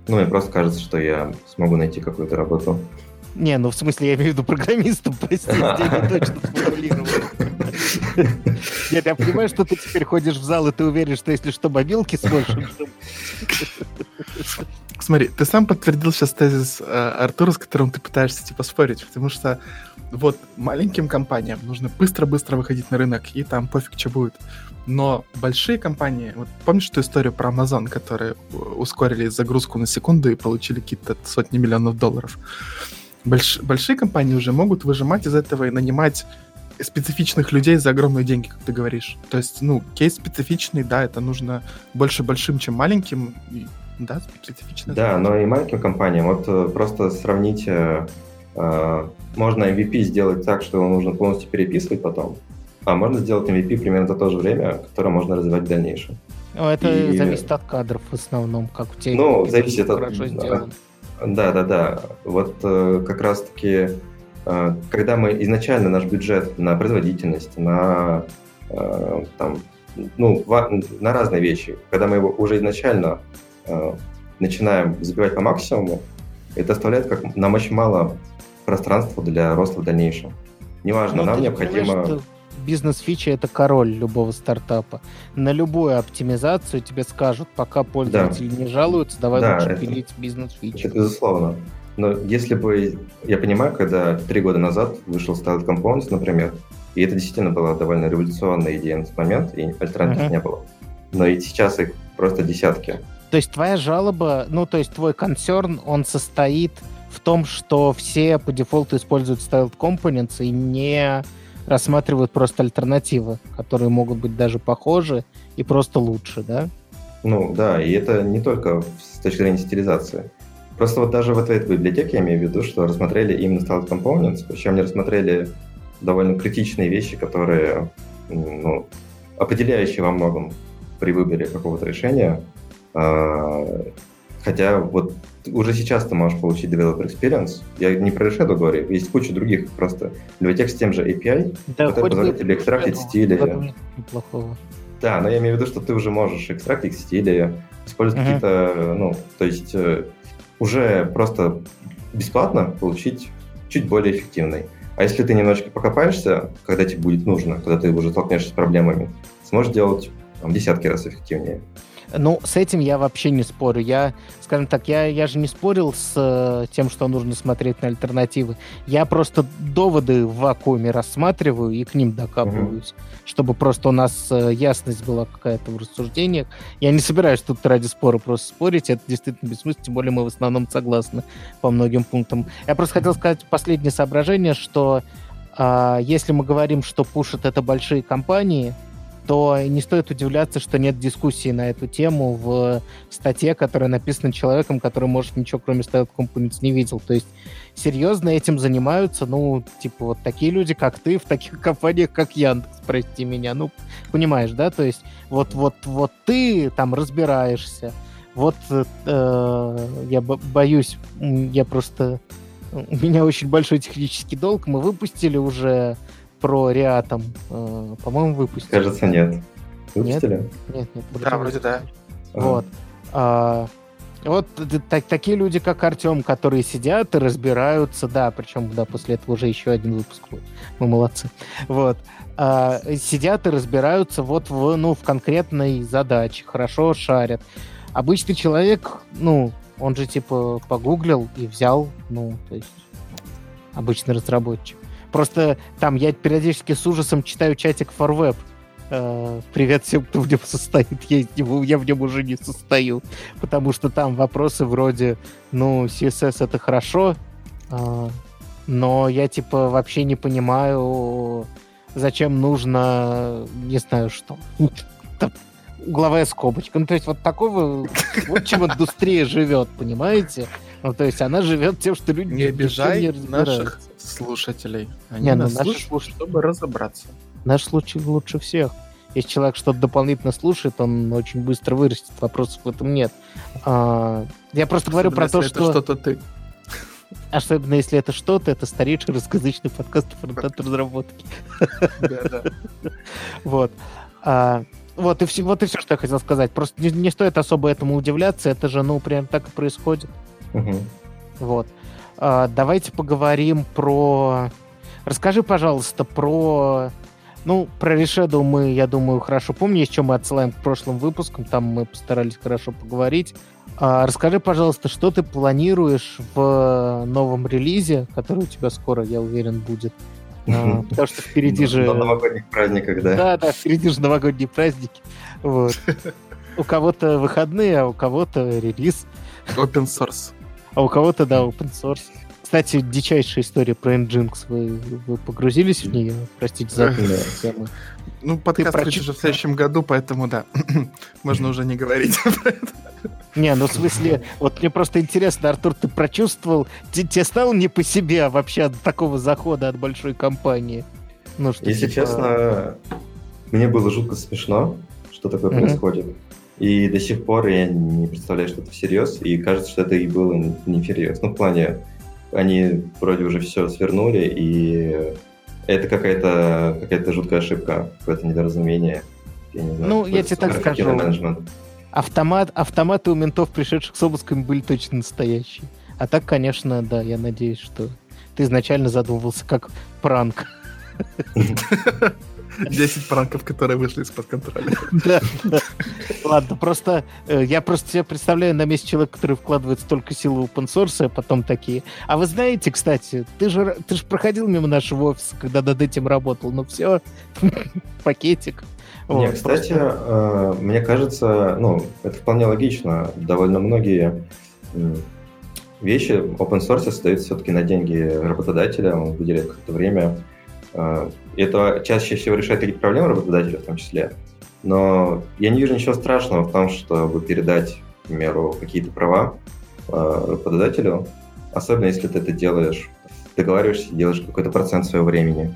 Ну, мне просто кажется, что я смогу найти какую-то работу. Не, ну в смысле, я имею в виду программистом, прости, я точно сформулировал. Нет, я понимаю, что ты теперь ходишь в зал, и ты уверен, что если что, мобилки сможешь. Смотри, ты сам подтвердил сейчас тезис э, Артура, с которым ты пытаешься типа спорить, потому что вот маленьким компаниям нужно быстро-быстро выходить на рынок, и там пофиг, что будет. Но большие компании, вот помнишь ту историю про Amazon, которые ускорили загрузку на секунду и получили какие-то сотни миллионов долларов? Больш, большие компании уже могут выжимать из этого и нанимать специфичных людей за огромные деньги, как ты говоришь. То есть, ну, кейс специфичный, да, это нужно больше большим, чем маленьким. И, да, специфично. Да, но и маленьким компаниям. Вот э, просто сравните, э, можно MVP сделать так, что его нужно полностью переписывать потом, а можно сделать MVP примерно за то же время, которое можно развивать в дальнейшем. Ну, это и... зависит от кадров в основном, как у тебя. Ну, зависит от... Хорошо сделано. Да, да, да. Вот э, как раз-таки, э, когда мы изначально наш бюджет на производительность, на э, там, ну, на разные вещи, когда мы его уже изначально э, начинаем забивать по максимуму, это оставляет как нам очень мало пространства для роста в дальнейшем. Неважно, Но ну, нам необходимо бизнес-фича это король любого стартапа. На любую оптимизацию тебе скажут, пока пользователи да. не жалуются, давай да, лучше это, пилить бизнес-фичу. Это безусловно. Но если бы, я понимаю, когда три года назад вышел Styled Components, например, и это действительно была довольно революционная идея на тот момент, и альтернатив uh-huh. не было. Но и сейчас их просто десятки. То есть твоя жалоба, ну то есть твой концерн, он состоит в том, что все по дефолту используют styled components и не рассматривают просто альтернативы, которые могут быть даже похожи и просто лучше, да? Ну да, и это не только с точки зрения стилизации. Просто вот даже в этой библиотеке я имею в виду, что рассмотрели именно Styled Components, причем не рассмотрели довольно критичные вещи, которые ну, определяющие во многом при выборе какого-то решения. Хотя вот уже сейчас ты можешь получить developer experience. Я не про Reshadow говорю, есть куча других просто библиотек с тем же API, да, который позволяет тебе экстрактить стили. Неплохого. Да, но я имею в виду, что ты уже можешь экстрактить стили, использовать uh-huh. какие-то, ну, то есть э, уже просто бесплатно получить чуть более эффективный. А если ты немножечко покопаешься, когда тебе будет нужно, когда ты уже столкнешься с проблемами, сможешь делать там, десятки раз эффективнее. Ну, с этим я вообще не спорю. Я, скажем так, я, я же не спорил с э, тем, что нужно смотреть на альтернативы. Я просто доводы в вакууме рассматриваю и к ним докапываюсь, mm-hmm. чтобы просто у нас э, ясность была какая-то в рассуждениях. Я не собираюсь тут ради спора просто спорить, это действительно бессмысленно, тем более мы в основном согласны по многим пунктам. Я просто хотел сказать последнее соображение, что э, если мы говорим, что пушат это большие компании, то не стоит удивляться, что нет дискуссии на эту тему в статье, которая написана человеком, который, может, ничего кроме Style Components не видел. То есть серьезно этим занимаются, ну, типа, вот такие люди, как ты, в таких компаниях, как Яндекс, прости меня. Ну, понимаешь, да? То есть вот, вот, вот ты там разбираешься. Вот э, я боюсь, я просто... У меня очень большой технический долг. Мы выпустили уже про Реатом, э, по-моему, выпустили. Кажется, нет. Выпустили? Нет, нет. Да, вроде да. Вот. А, вот так, такие люди, как Артем, которые сидят и разбираются, да, причем, да, после этого уже еще один выпуск будет. Мы молодцы. Вот. А, сидят и разбираются вот в, ну, в конкретной задаче, хорошо шарят. Обычный человек, ну, он же типа погуглил и взял, ну, то есть обычный разработчик. Просто там я периодически с ужасом читаю чатик ForWeb. Э, привет всем, кто в нем состоит. Я, я в нем уже не состою. Потому что там вопросы вроде, ну, CSS это хорошо, э, но я типа вообще не понимаю, зачем нужно, не знаю что, угловая скобочка. Ну, то есть вот такого, вот чем индустрия живет, понимаете? Ну, то есть она живет тем, что люди Не обижай не наших слушателей. Они Не, ну, нас слушают, слушатели- чтобы разобраться. Наш случай лучше всех. Если человек что-то дополнительно слушает, он очень быстро вырастет. Вопросов в этом нет. А, я просто говорю про то, Особенно, что... что-то ты. Особенно если это что-то, это старейший русскоязычный подкаст о фронтат разработки. Да, да. Вот. А, вот, и все, вот и все, что я хотел сказать. Просто не, не стоит особо этому удивляться. Это же, ну, прям так и происходит. Мгм. Вот. А, давайте поговорим про... Расскажи, пожалуйста, про... Ну, про Решеду мы, я думаю, хорошо помним, с чем мы отсылаем к прошлым выпускам. Там мы постарались хорошо поговорить. А, расскажи, пожалуйста, что ты планируешь в новом релизе, который у тебя скоро, я уверен, будет. А, потому что впереди же... На новогодних праздниках, да. Да, да, впереди же новогодние праздники. Вот. У кого-то выходные, а у кого-то релиз, Open source. А у кого-то, да, open source. Кстати, дичайшая история про Nginx. Вы, вы погрузились в нее? Простите за тему. Ну, подкаст выйдет уже в следующем году, поэтому да. Можно уже не говорить про это. Не, ну в смысле, вот мне просто интересно, Артур, ты прочувствовал, те- тебе стало не по себе вообще от такого захода от большой компании? Ну, что, Если типа, честно, мне было жутко смешно, что такое Мгм. происходит. И до сих пор я не представляю, что это всерьез, и кажется, что это и было не всерьез. Ну, в плане, они вроде уже все свернули, и это какая-то какая жуткая ошибка, какое-то недоразумение. Я не знаю, Ну, я тебе так скажу. менеджмент. Автомат, автоматы у ментов, пришедших с обысками, были точно настоящие. А так, конечно, да, я надеюсь, что ты изначально задумывался как пранк. 10 пранков, которые вышли из-под контроля. Да, да. Ладно, просто э, я просто себе представляю на месте человека, который вкладывает столько сил в open source, а потом такие. А вы знаете, кстати, ты же ты же проходил мимо нашего офиса, когда над этим работал. Ну все, пакетик. Не, Вот, кстати, просто- э, мне кажется, ну, это вполне логично. Довольно многие вещи open source создаются все-таки на деньги работодателя, он выделяет какое-то время. И Это чаще всего решает какие-то проблемы работодателя в том числе. Но я не вижу ничего страшного в том, чтобы передать, к примеру, какие-то права э, работодателю, особенно если ты это делаешь, договариваешься, делаешь какой-то процент своего времени.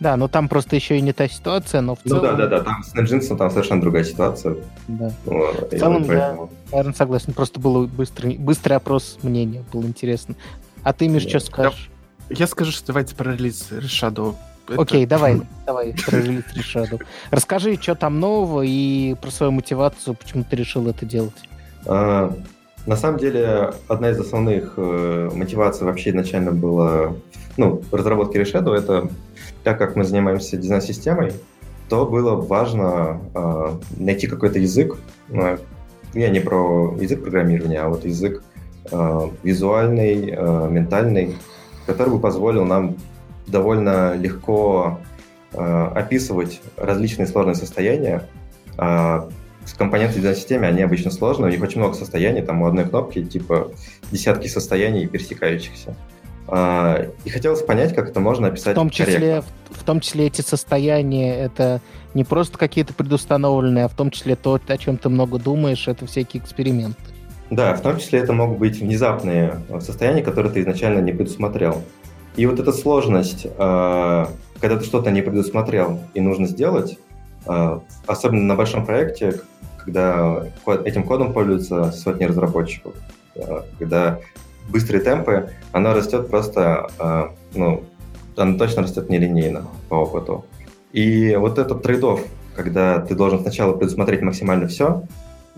Да, но там просто еще и не та ситуация, но в Ну целом... да, да, да, там с Nginx там совершенно другая ситуация. да. Вот, и целом, поэтому- Наверное, согласен. Просто был быстрый, быстрый опрос мнения, было интересно. А ты, Миш, Да. что скажешь? Я скажу, что давайте про релиз Решаду. Это- Окей, давай, давай, про релиз Решаду. Расскажи, что там нового и про свою мотивацию, почему ты решил это делать. А, На самом деле, одна из основных э, мотиваций вообще изначально была, ну, разработки Reshadow, это так как мы занимаемся дизайн-системой, то было важно э, найти какой-то язык, э, я не про язык программирования, а вот язык э, визуальный, э, ментальный, который бы позволил нам довольно легко э, описывать различные сложные состояния, а компоненты дизайн-системы, они обычно сложные, у них очень много состояний, там у одной кнопки типа десятки состояний пересекающихся. А, И хотелось понять, как это можно описать В том числе, корректно. в, в том числе эти состояния, это не просто какие-то предустановленные, а в том числе то, о чем ты много думаешь, это всякие эксперименты. Да, в том числе это могут быть внезапные состояния, которые ты изначально не предусмотрел. И вот эта сложность, э, когда ты что-то не предусмотрел и нужно сделать, э, особенно на большом проекте, когда этим кодом пользуются сотни разработчиков, э, когда быстрые темпы, оно растет просто, ну, оно точно растет нелинейно по опыту. И вот этот трейдов, когда ты должен сначала предусмотреть максимально все,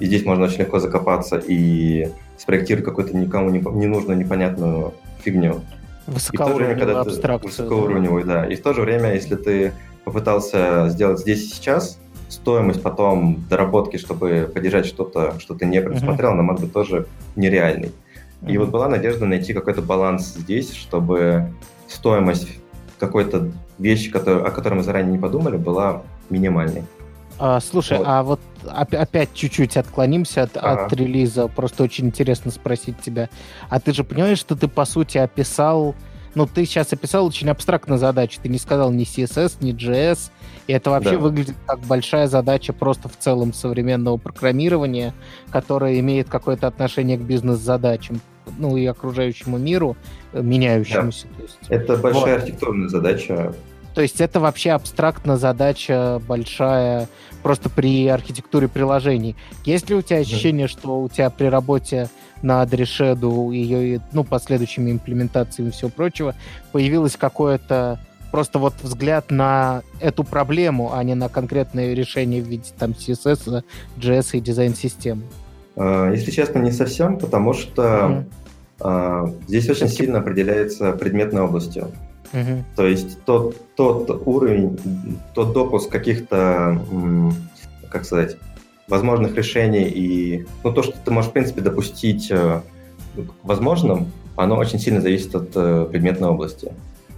и здесь можно очень легко закопаться и спроектировать какую-то никому не, ненужную, непонятную фигню. И в то же время, Высокоуровневую когда ты абстракцию. высокоуровневую, да. И в то же время, если ты попытался сделать здесь и сейчас, стоимость потом доработки, чтобы поддержать что-то, что ты не предусмотрел, она может быть тоже нереальной. И вот была надежда найти какой-то баланс здесь, чтобы стоимость какой-то вещи, который, о которой мы заранее не подумали, была минимальной. А, слушай, Вот. а вот оп- опять чуть-чуть отклонимся от, Ага. от релиза. Просто очень интересно спросить тебя. А ты же понимаешь, что ты, по сути, описал... Ну, ты сейчас описал очень абстрактную задачу. Ты не сказал ни CSS, ни JS. И это вообще Да. выглядит как большая задача просто в целом современного программирования, которая имеет какое-то отношение к бизнес-задачам. ну и окружающему миру, э, меняющемуся. Да. есть, это большая вот. архитектурная задача. То есть это вообще абстрактная задача большая просто при архитектуре приложений. Есть ли у тебя ощущение, что у тебя при работе над Reshadow, ее ну, последующими имплементациями и всего прочего, появилось какое-то просто вот взгляд на эту проблему, а не на конкретное решение в виде там CSS, JS и дизайн-системы? А, если честно, не совсем, потому что mm-hmm. здесь очень сильно определяется предметной областью. Mm-hmm. То есть тот, тот уровень, тот допуск каких-то, как сказать, возможных решений и ну, то, что ты можешь, в принципе, допустить э, возможным, оно очень сильно зависит от э, предметной области.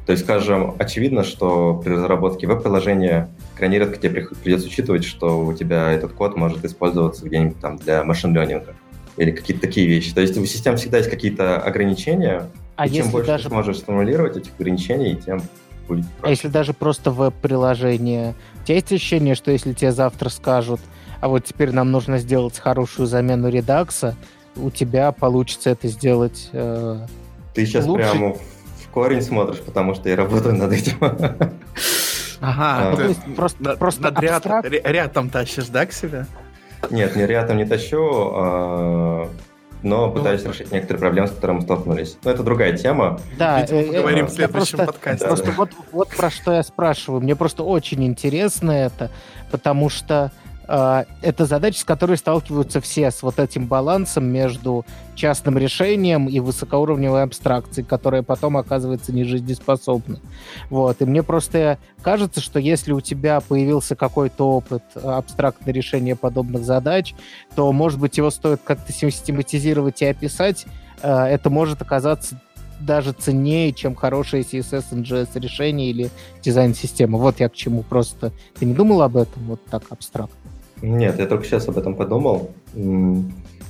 То есть, скажем, очевидно, что при разработке веб-приложения крайне редко тебе придется учитывать, что у тебя этот код может использоваться где-нибудь там для машин-ленинга или какие-то такие вещи. То есть у систем всегда есть какие-то ограничения, а и чем больше даже... ты сможешь сформулировать этих ограничений, тем будет проще. А если даже просто веб-приложение, у тебя есть ощущение, что если тебе завтра скажут, а вот теперь нам нужно сделать хорошую замену редакса, у тебя получится это сделать э, Ты сейчас лучше? прямо корень смотришь, потому что я работаю над этим. Ага, а, то есть просто, просто над ряд, рядом тащишь, да, к себе? Нет, не рядом не тащу, но ну, пытаюсь решить некоторые проблемы, с которыми мы столкнулись. Но это другая тема. Да, Видимо, э, поговорим э, в следующем просто, подкасте. Просто да. вот, вот про что я спрашиваю. Мне просто очень интересно это, потому что это задача, с которой сталкиваются все, с вот этим балансом между частным решением и высокоуровневой абстракцией, которая потом оказывается нежизнеспособна. Вот. И мне просто кажется, что если у тебя появился какой-то опыт абстрактного решения подобных задач, то, может быть, его стоит как-то систематизировать и описать. А, это может оказаться даже ценнее, чем хорошее CSS, NGS решение или дизайн-система. Вот я к чему просто. Ты не думал об этом вот так абстрактно? Нет, я только сейчас об этом подумал. И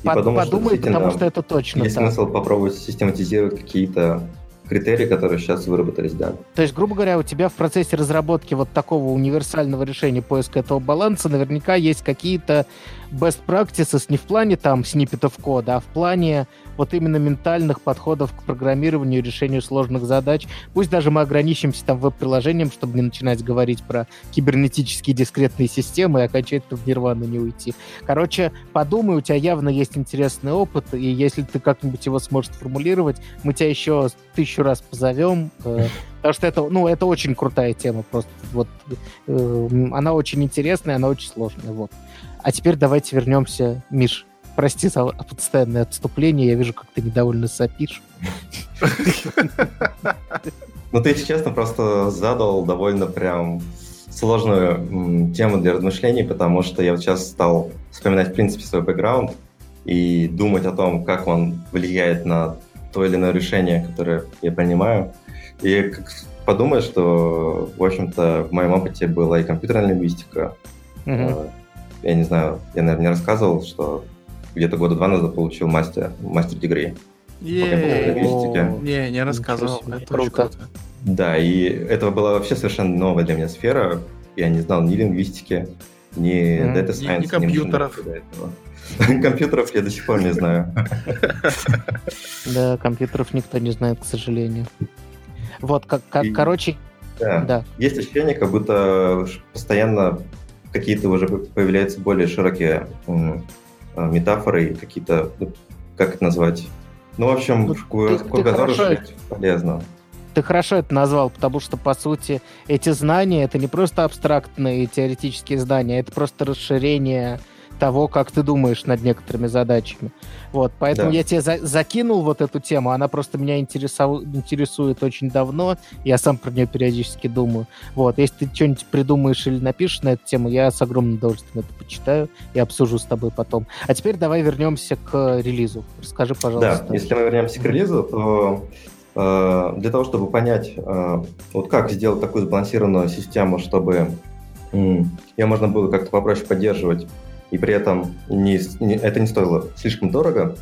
Под, подумал, подумай, что потому что это точно Есть так. смысл попробовать систематизировать какие-то критерии, которые сейчас выработались, да. То есть, грубо говоря, у тебя в процессе разработки вот такого универсального решения поиска этого баланса наверняка есть какие-то best practices не в плане там сниппетов кода, а в плане вот именно ментальных подходов к программированию и решению сложных задач. Пусть даже мы ограничимся там веб-приложением, чтобы не начинать говорить про кибернетические дискретные системы и окончательно в нирвану не уйти. Короче, подумай, у тебя явно есть интересный опыт, и если ты как-нибудь его сможешь формулировать, мы тебя еще тысячу раз позовем, э, потому что это, ну, это очень крутая тема, просто вот э, она очень интересная, она очень сложная, вот. А теперь давайте вернемся, Миш, прости за постоянное отступление, я вижу, как ты недовольно сопишь. Ну, ты, если честно, просто задал довольно прям сложную тему для размышлений, потому что я вот сейчас стал вспоминать, в принципе, свой бэкграунд и думать о том, как он влияет на то или иное решение, которое я принимаю. И подумать, что, в общем-то, в моем опыте была и компьютерная лингвистика, uh-huh я не знаю, я, наверное, не рассказывал, что где-то года два назад получил мастер, мастер дегри. Не, не рассказывал. Это круто. Да, и это была вообще совершенно новая для меня сфера. Я не знал ни лингвистики, ни Data Science. Ни компьютеров. Компьютеров я до сих пор не знаю. Да, компьютеров никто не знает, к сожалению. Вот, как, короче, да. Есть ощущение, как будто постоянно какие-то уже появляются более широкие а, метафоры, какие-то, как это назвать? Ну, в общем, ну, кругозор полезно. Ты хорошо это назвал, потому что, по сути, эти знания — это не просто абстрактные теоретические знания, это просто расширение того, как ты думаешь над некоторыми задачами. Вот, поэтому да. я тебе за закинул вот эту тему, она просто меня интересов... интересует очень давно, я сам про нее периодически думаю. Вот, если ты что-нибудь придумаешь или напишешь на эту тему, я с огромным удовольствием это почитаю и обсужу с тобой потом. А теперь давай вернемся к релизу. Расскажи, пожалуйста. Да, если мы вернемся к релизу, то э, для того, чтобы понять, э, вот как сделать такую сбалансированную систему, чтобы э, ее можно было как-то попроще поддерживать и при этом не, не, это не стоило слишком дорого,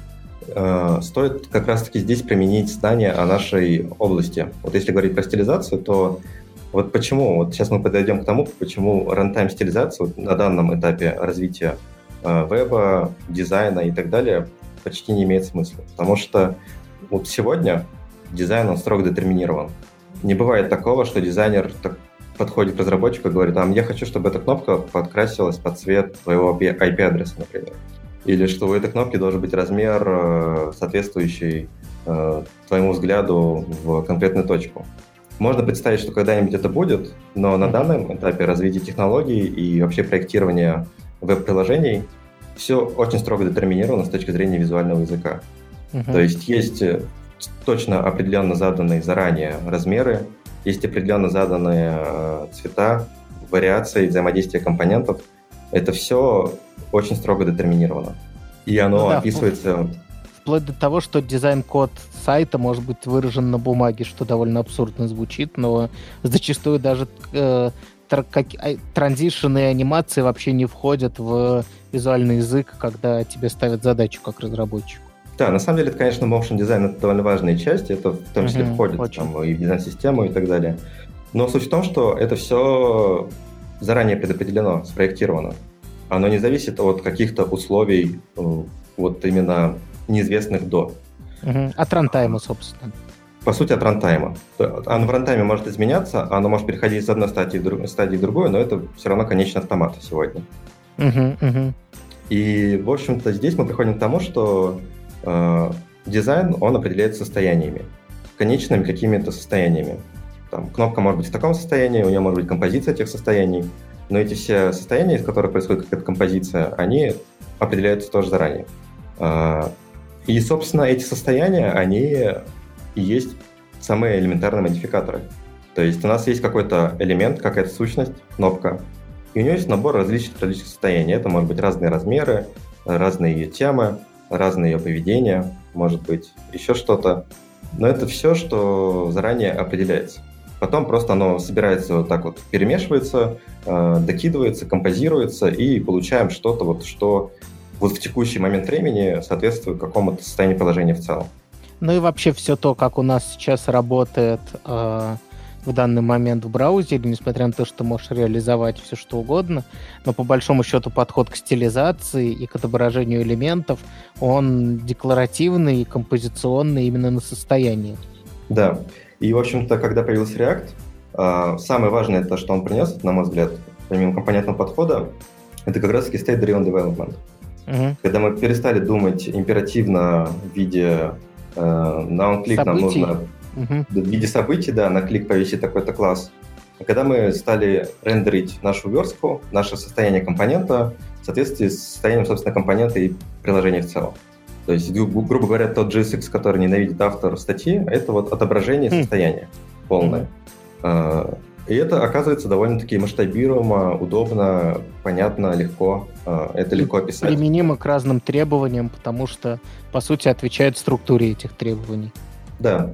э, стоит как раз-таки здесь применить знания о нашей области. Вот если говорить про стилизацию, то вот почему, вот сейчас мы подойдем к тому, почему рантайм стилизация вот на данном этапе развития э, веба, дизайна и так далее почти не имеет смысла. Потому что вот сегодня дизайн, он строго детерминирован. Не бывает такого, что дизайнер подходит к разработчику и говорит, а я хочу, чтобы эта кнопка подкрасилась под цвет твоего IP-адреса, например. Или что у этой кнопки должен быть размер, э, соответствующий э, твоему взгляду в конкретную точку. Можно представить, что когда-нибудь это будет, но на данном этапе развития технологий и вообще проектирования веб-приложений все очень строго детерминировано с точки зрения визуального языка. Uh-huh. То есть есть э, точно определенно заданные заранее размеры, есть определенно заданные э, цвета, вариации взаимодействия компонентов. Это все очень строго детерминировано. И оно ну, да, описывается... Вплоть до того, что дизайн-код сайта может быть выражен на бумаге, что довольно абсурдно звучит, но зачастую даже э, тр- как, а, транзишены и анимации вообще не входят в визуальный язык, когда тебе ставят задачу как разработчику. Да, на самом деле, это, конечно, motion дизайн это довольно важная часть, это в том числе mm-hmm, входит там, и в дизайн-систему и так далее. Но суть в том, что это все заранее предопределено, спроектировано. Оно не зависит от каких-то условий, э, вот именно неизвестных до. Угу. От рантайма, собственно. По сути, от рантайма. Оно в рантайме может изменяться, оно может переходить с одной стадии в, стадии в другую, но это все равно конечный автомат сегодня. Угу, угу. И, в общем-то, здесь мы приходим к тому, что дизайн, он определяет состояниями, конечными какими-то состояниями. Там, кнопка может быть в таком состоянии, у нее может быть композиция этих состояний, но эти все состояния, из которых происходит какая-то композиция, они определяются тоже заранее. Э, и, собственно, эти состояния, они и есть самые элементарные модификаторы. То есть у нас есть какой-то элемент, какая-то сущность, кнопка, и у нее есть набор различных различных состояний. Это может быть разные размеры, разные ее темы, разное ее поведение, может быть, еще что-то. Но это все, что заранее определяется. Потом просто оно собирается вот так вот, перемешивается, э, докидывается, композируется, и получаем что-то, вот, что вот в текущий момент времени соответствует какому-то состоянию положения в целом. Ну и вообще все то, как у нас сейчас работает э, в данный момент в браузере, несмотря на то, что можешь реализовать все что угодно, но по большому счету подход к стилизации и к отображению элементов, он декларативный и композиционный именно на состоянии. Да, и, в общем-то, когда появился React, а, самое важное, то, что он принес, на мой взгляд, помимо компонентного подхода, это как раз-таки state-driven development. Угу. Когда мы перестали думать императивно в виде э, на onClick нам нужно Угу. В виде событий, да, на клик повесить такой-то класс. А когда мы стали рендерить нашу верстку, наше состояние компонента в соответствии с состоянием, собственно, компонента и приложения в целом. То есть, гру- грубо говоря, тот JSX, который ненавидит автор статьи, это вот отображение mm. состояния полное. Mm. И это оказывается довольно-таки масштабируемо, удобно, понятно, легко. А, это легко описать. Применимо к разным требованиям, потому что, по сути, отвечает структуре этих требований. Да.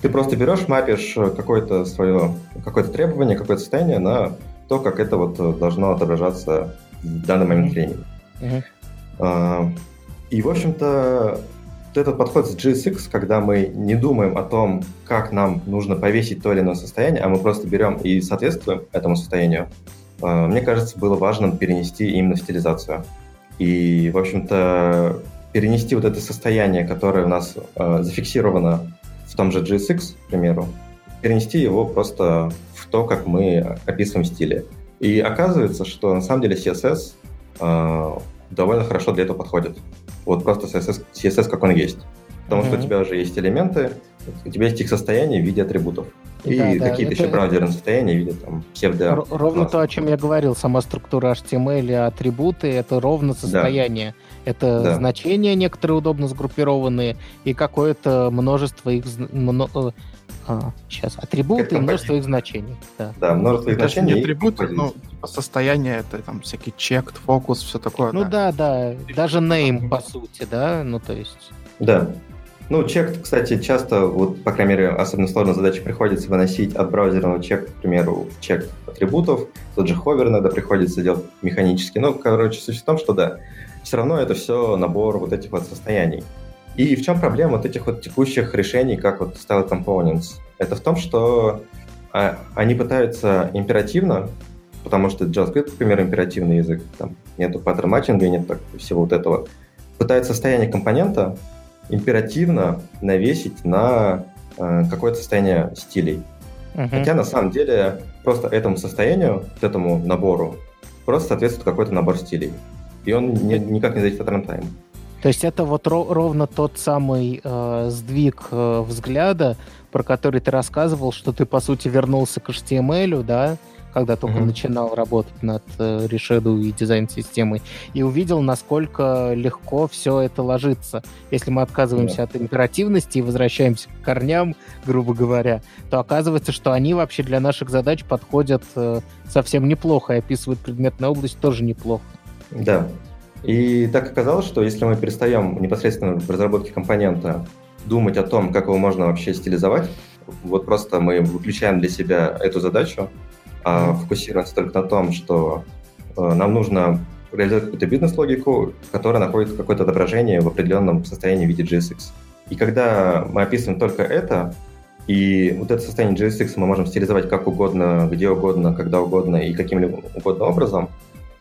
Ты просто берешь, мапишь э, какое-то свое, какое-то требование, какое-то состояние на то, как это вот э, должно отображаться в данный момент времени. Uh-huh. И, в общем-то, этот подход с GSX, когда мы не думаем о том, как нам нужно повесить то или иное состояние, а мы просто берем и соответствуем этому состоянию, а, мне кажется, было важным перенести именно в стилизацию. И, в общем-то, перенести вот это состояние, которое у нас э, зафиксировано том же GSX, к примеру, перенести его просто в то, как мы описываем стили. И оказывается, что на самом деле CSS э, довольно хорошо для этого подходит. Вот просто CSS, CSS как он есть. Потому mm-hmm. что у тебя уже есть элементы, у тебя есть их состояние в виде атрибутов. И да, какие-то это... еще браузерные состояния в виде там псевдо... Ровно то, о чем я говорил, сама структура HTML и атрибуты, это ровно состояние. Да. Это да. значения некоторые удобно сгруппированные и какое-то множество их... Мно... Э, а, сейчас, атрибуты и множество их значений. Да, да множество их значений. Не атрибуты, ну, типа состояние, это там всякий чек, фокус, все такое. Ну да, да, да. даже name, по сути, да, ну то есть... Да, ну, чек, кстати, часто, вот, по крайней мере, особенно сложная задача приходится выносить от браузерного чека, к примеру, чек атрибутов. Тот же ховер иногда приходится делать механически. Ну, короче, суть в том, что да, все равно это все набор вот этих вот состояний. И в чем проблема вот этих вот текущих решений, как вот Style Components? Это в том, что а, они пытаются императивно, потому что JavaScript, к примеру, императивный язык, там нету паттерн матчинга, нет так, всего вот этого, пытаются состояние компонента императивно навесить на э, какое-то состояние стилей. Uh-huh. Хотя на самом деле просто этому состоянию, этому набору, просто соответствует какой-то набор стилей. И он не, никак не зависит от рантайма. То есть это вот ро- ровно тот самый э, сдвиг э, взгляда, про который ты рассказывал, что ты, по сути, вернулся к HTML, да, когда только mm-hmm. начинал работать над э, Reshadow и дизайн-системой, и увидел, насколько легко все это ложится. Если мы отказываемся yeah. от императивности и возвращаемся к корням, грубо говоря, то оказывается, что они вообще для наших задач подходят э, совсем неплохо и описывают предметную область тоже неплохо. Да. И так оказалось, что если мы перестаем непосредственно в разработке компонента думать о том, как его можно вообще стилизовать, вот просто мы выключаем для себя эту задачу, а фокусируемся только на том, что э, нам нужно реализовать какую-то бизнес-логику, которая находит какое-то отображение в определенном состоянии в виде JSX. И когда мы описываем только это, и вот это состояние JSX мы можем стилизовать как угодно, где угодно, когда угодно и каким-либо угодно образом,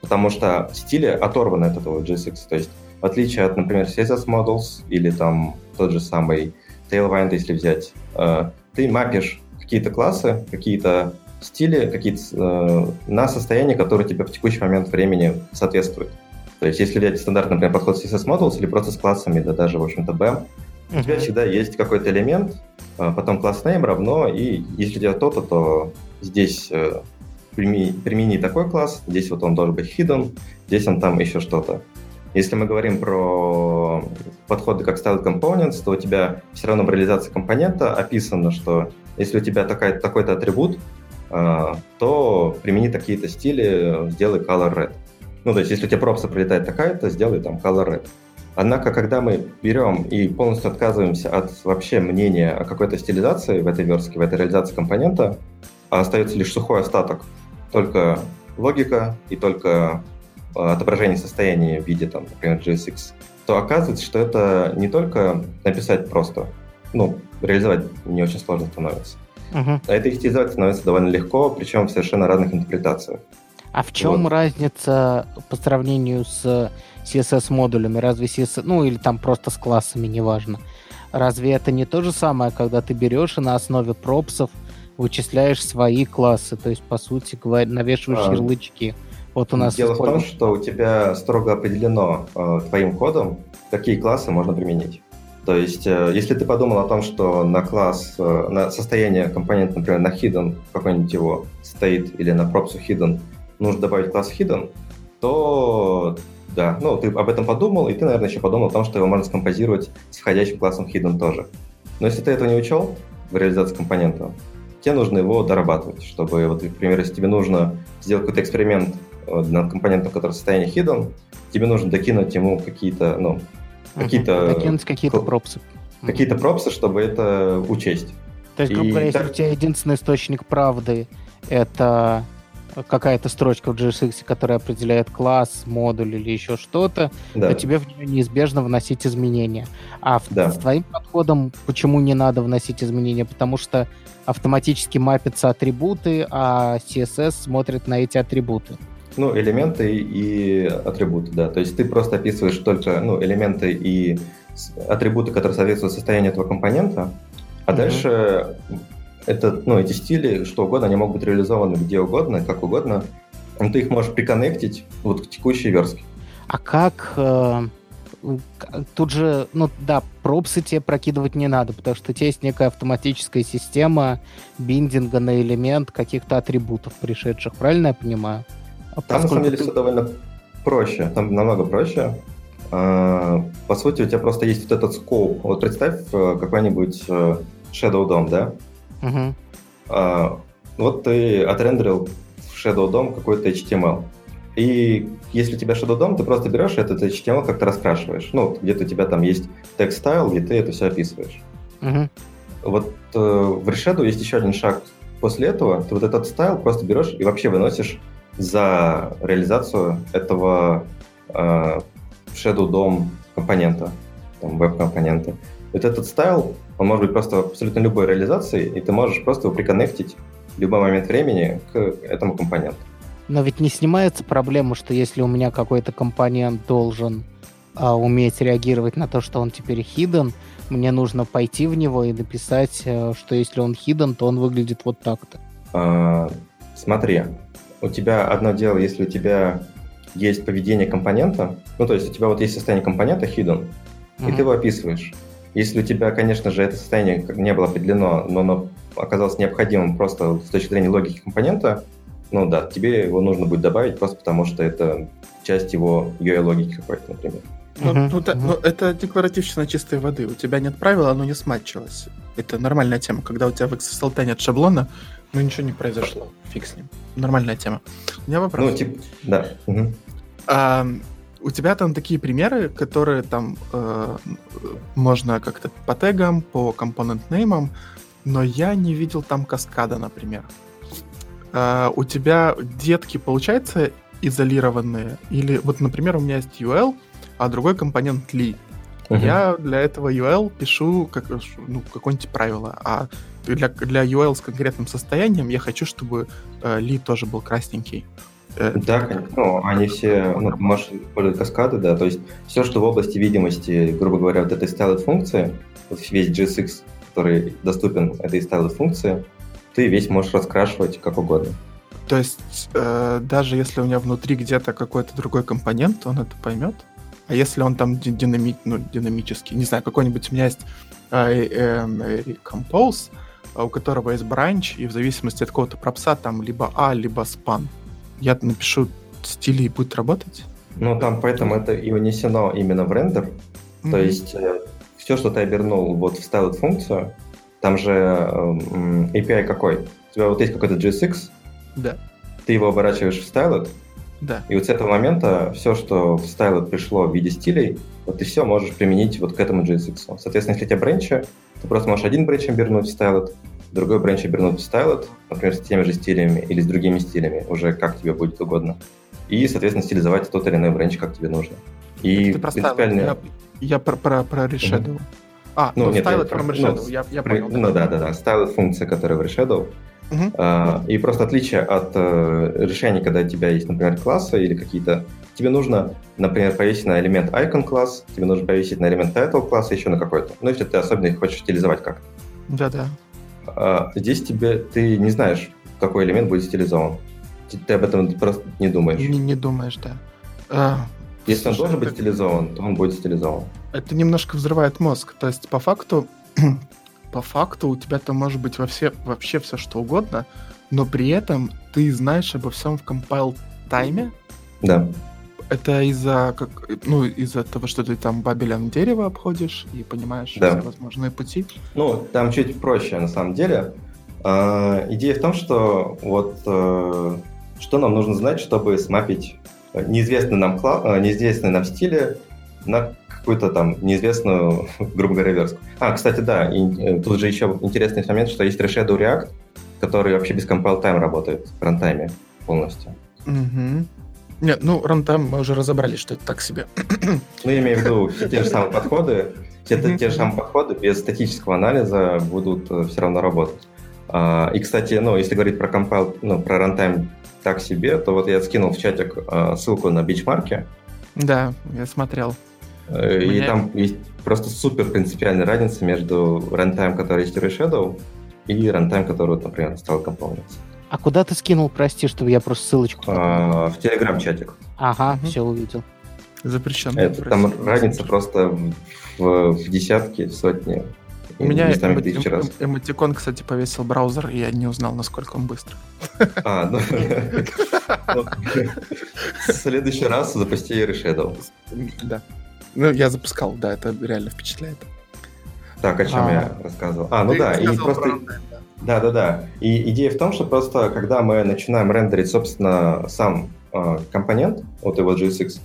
потому что стили оторваны от этого JSX. То есть в отличие от, например, CSS Models или там тот же самый Tailwind, если взять, э, ты мапишь какие-то классы, какие-то стили какие-то э, на состояние, которое тебе в текущий момент времени соответствует. То есть, если взять стандартный, например, подход CSS Modules или просто с классами, да даже, в общем-то, BAM, uh-huh. у тебя всегда есть какой-то элемент, э, потом класс name равно, и если тебя то-то, то здесь э, примени, примени такой класс, здесь вот он должен быть hidden, здесь он там еще что-то. Если мы говорим про подходы как Style Components, то у тебя все равно в реализации компонента описано, что если у тебя такая, такой-то атрибут, то примени такие-то стили, сделай color red. Ну, то есть, если у тебя пропса прилетает такая-то, сделай там color red. Однако, когда мы берем и полностью отказываемся от вообще мнения о какой-то стилизации в этой верстке, в этой реализации компонента, а остается лишь сухой остаток, только логика и только а, отображение состояния в виде, там, например, JSX, то оказывается, что это не только написать просто, ну, реализовать не очень сложно становится. Угу. А это стилизовать становится довольно легко, причем в совершенно разных интерпретациях. А в чем вот. разница по сравнению с CSS-модулями? Разве CSS, ну или там просто с классами, неважно. Разве это не то же самое, когда ты берешь и на основе пропсов вычисляешь свои классы, то есть, по сути, говоря, навешиваешь а, ярлычки? Вот у нас Дело в том, что у тебя строго определено э, твоим кодом, какие классы можно применить. То есть, э, если ты подумал о том, что на класс, э, на состояние компонента, например, на hidden, какой-нибудь его стоит, или на пропсу hidden, нужно добавить класс hidden, то да, ну, ты об этом подумал, и ты, наверное, еще подумал о том, что его можно скомпозировать с входящим классом hidden тоже. Но если ты этого не учел в реализации компонента, тебе нужно его дорабатывать, чтобы, вот, например, если тебе нужно сделать какой-то эксперимент э, над компонентом, который в состоянии hidden, тебе нужно докинуть ему какие-то, ну, какие-то... Докинуть какие-то пропсы. Какие-то пропсы, чтобы это учесть. То есть, грубо говоря, так... если у тебя единственный источник правды — это какая-то строчка в JSX, которая определяет класс, модуль или еще что-то, да. то тебе в нее неизбежно вносить изменения. А да. с твоим подходом почему не надо вносить изменения? Потому что автоматически мапятся атрибуты, а CSS смотрит на эти атрибуты. Ну, элементы и атрибуты, да. То есть ты просто описываешь только ну, элементы и атрибуты, которые соответствуют состоянию этого компонента, а mm-hmm. дальше это, ну, эти стили, что угодно, они могут быть реализованы где угодно, как угодно. Но ты их можешь приконнектить вот к текущей верстке. А как... Э, тут же, ну да, пропсы тебе прокидывать не надо, потому что у тебя есть некая автоматическая система биндинга на элемент каких-то атрибутов пришедших, правильно я понимаю? Там, на самом деле, ты... все довольно проще. Там намного проще. А, по сути, у тебя просто есть вот этот скоп. Вот представь э, какой-нибудь э, Shadow DOM, да? Угу. А, вот ты отрендерил в Shadow DOM какой-то HTML. И если у тебя Shadow DOM, ты просто берешь этот HTML как-то раскрашиваешь. Ну, где-то у тебя там есть text style, и ты это все описываешь. Угу. Вот э, в Reshadow есть еще один шаг после этого. Ты вот этот стайл просто берешь и вообще выносишь за реализацию этого э, Shadow DOM компонента, там, веб-компонента. Вот этот стайл, он может быть просто абсолютно любой реализацией, и ты можешь просто его приконнектить в любой момент времени к этому компоненту. Но ведь не снимается проблема, что если у меня какой-то компонент должен а, уметь реагировать на то, что он теперь hidden, мне нужно пойти в него и написать, э, что если он hidden, то он выглядит вот так-то. А, смотри, у тебя одно дело, если у тебя есть поведение компонента, ну, то есть у тебя вот есть состояние компонента hidden, mm-hmm. и ты его описываешь. Если у тебя, конечно же, это состояние не было определено, но оно оказалось необходимым просто с точки зрения логики компонента, ну да, тебе его нужно будет добавить просто потому, что это часть его UI-логики какой-то, например. Ну, uh-huh, ну, uh-huh. ну, это декларативщина чистой воды. У тебя нет правила, оно не сматчилось. Это нормальная тема. Когда у тебя в XSLT нет шаблона, ну ничего не произошло. Фиг с ним. Нормальная тема. У меня вопрос. Ну, типа, да. Uh-huh. А, у тебя там такие примеры, которые там э, можно как-то по тегам, по компонент-неймам, но я не видел там каскада, например. А, у тебя детки, получается, изолированные? Или вот, например, у меня есть UL, а другой компонент Li. Uh-huh. Я для этого UL пишу как, ну, какое-нибудь правило, а для, для UL с конкретным состоянием я хочу, чтобы э, тоже был красненький. Э, да, конечно. Ну, они все, ну, можешь использовать каскады, да, то есть все, что в области видимости, грубо говоря, вот этой styled функции, вот весь JSX, который доступен этой styled функции, ты весь можешь раскрашивать как угодно. То есть э, даже если у меня внутри где-то какой-то другой компонент, он это поймет? А если он там динами, ну, динамический, не знаю, какой-нибудь у меня есть э, э, э, Compose, а у которого есть branch, и в зависимости от какого-то пропса там либо A, либо span. Я напишу стили и будет работать? Ну, там поэтому это и унесено именно в рендер. Mm-hmm. То есть э, все, что ты обернул вот в styled функцию, там же э, API какой? У тебя вот есть какой-то JSX, да. ты его оборачиваешь в styled, да. И вот с этого момента все, что в Styled пришло в виде стилей, вот ты все можешь применить вот к этому JSX. Соответственно, если у тебя бренчи, ты просто можешь один бренч обернуть в Styled, другой бренч обернуть в Styled, например, с теми же стилями или с другими стилями, уже как тебе будет угодно. И, соответственно, стилизовать тот или иной бренч, как тебе нужно. И ты принципиально... Я, я про, про, про Reshadow. Mm-hmm. А, ну, ну нет, Styled from Reshadow, ну, я, я понял. Ну да, да, да, Styled функция, которая в Reshadow, Uh-huh. И просто отличие от э, решений, когда у тебя есть, например, классы или какие-то... Тебе нужно, например, повесить на элемент icon класс, тебе нужно повесить на элемент title класса еще на какой-то. Ну, если ты особенно их хочешь стилизовать как-то. Да-да. А здесь тебе ты не знаешь, какой элемент будет стилизован. Ты, ты об этом просто не думаешь. Не, не думаешь, да. А, Если слушай, он должен быть стилизован, то он будет стилизован. Это немножко взрывает мозг. То есть, по факту, по факту у тебя там может быть во все, вообще все что угодно, но при этом ты знаешь обо всем в compile тайме. Да. Это из-за как, ну, из-за того, что ты там бабелен дерево обходишь и понимаешь да. все возможные пути. Ну, там чуть проще на самом деле. Э, идея в том, что вот э, что нам нужно знать, чтобы смапить неизвестный нам, кла- э, неизвестный нам стиль на какую-то там неизвестную, грубо говоря, верстку. А, кстати, да, и, э, тут же еще интересный момент, что есть Reshadow React, который вообще без compile time работает в runtime е полностью. Угу. Нет, ну, runtime мы уже разобрались, что это так себе. Ну, я имею в виду все те же самые подходы, те, те же самые подходы без статического анализа будут э, все равно работать. А, и, кстати, ну, если говорить про compile, ну, про runtime так себе, то вот я скинул в чатик а, ссылку на бенчмарки. Да, я смотрел. Э, и Мне... там есть просто супер принципиальная разница между runtime, который есть в Reshadow, и runtime, который, вот, например, стал компонents. А куда ты скинул, прости, чтобы я просто ссылочку... А, в Телеграм-чатик. Ага, угу. все увидел. Запрещено. Это, там разница просто в, в, в десятки, в сотни. У меня эмо- эмо- раз. эмотикон, кстати, повесил браузер, и я не узнал, насколько он быстро. А, ну... ну в следующий раз запусти Shadow. Да. Ну, я запускал, да, это реально впечатляет. Так, о чем а, я рассказывал? А, ну да, и просто... Да, да, да. И идея в том, что просто когда мы начинаем рендерить, собственно, сам э, компонент, вот его JSX,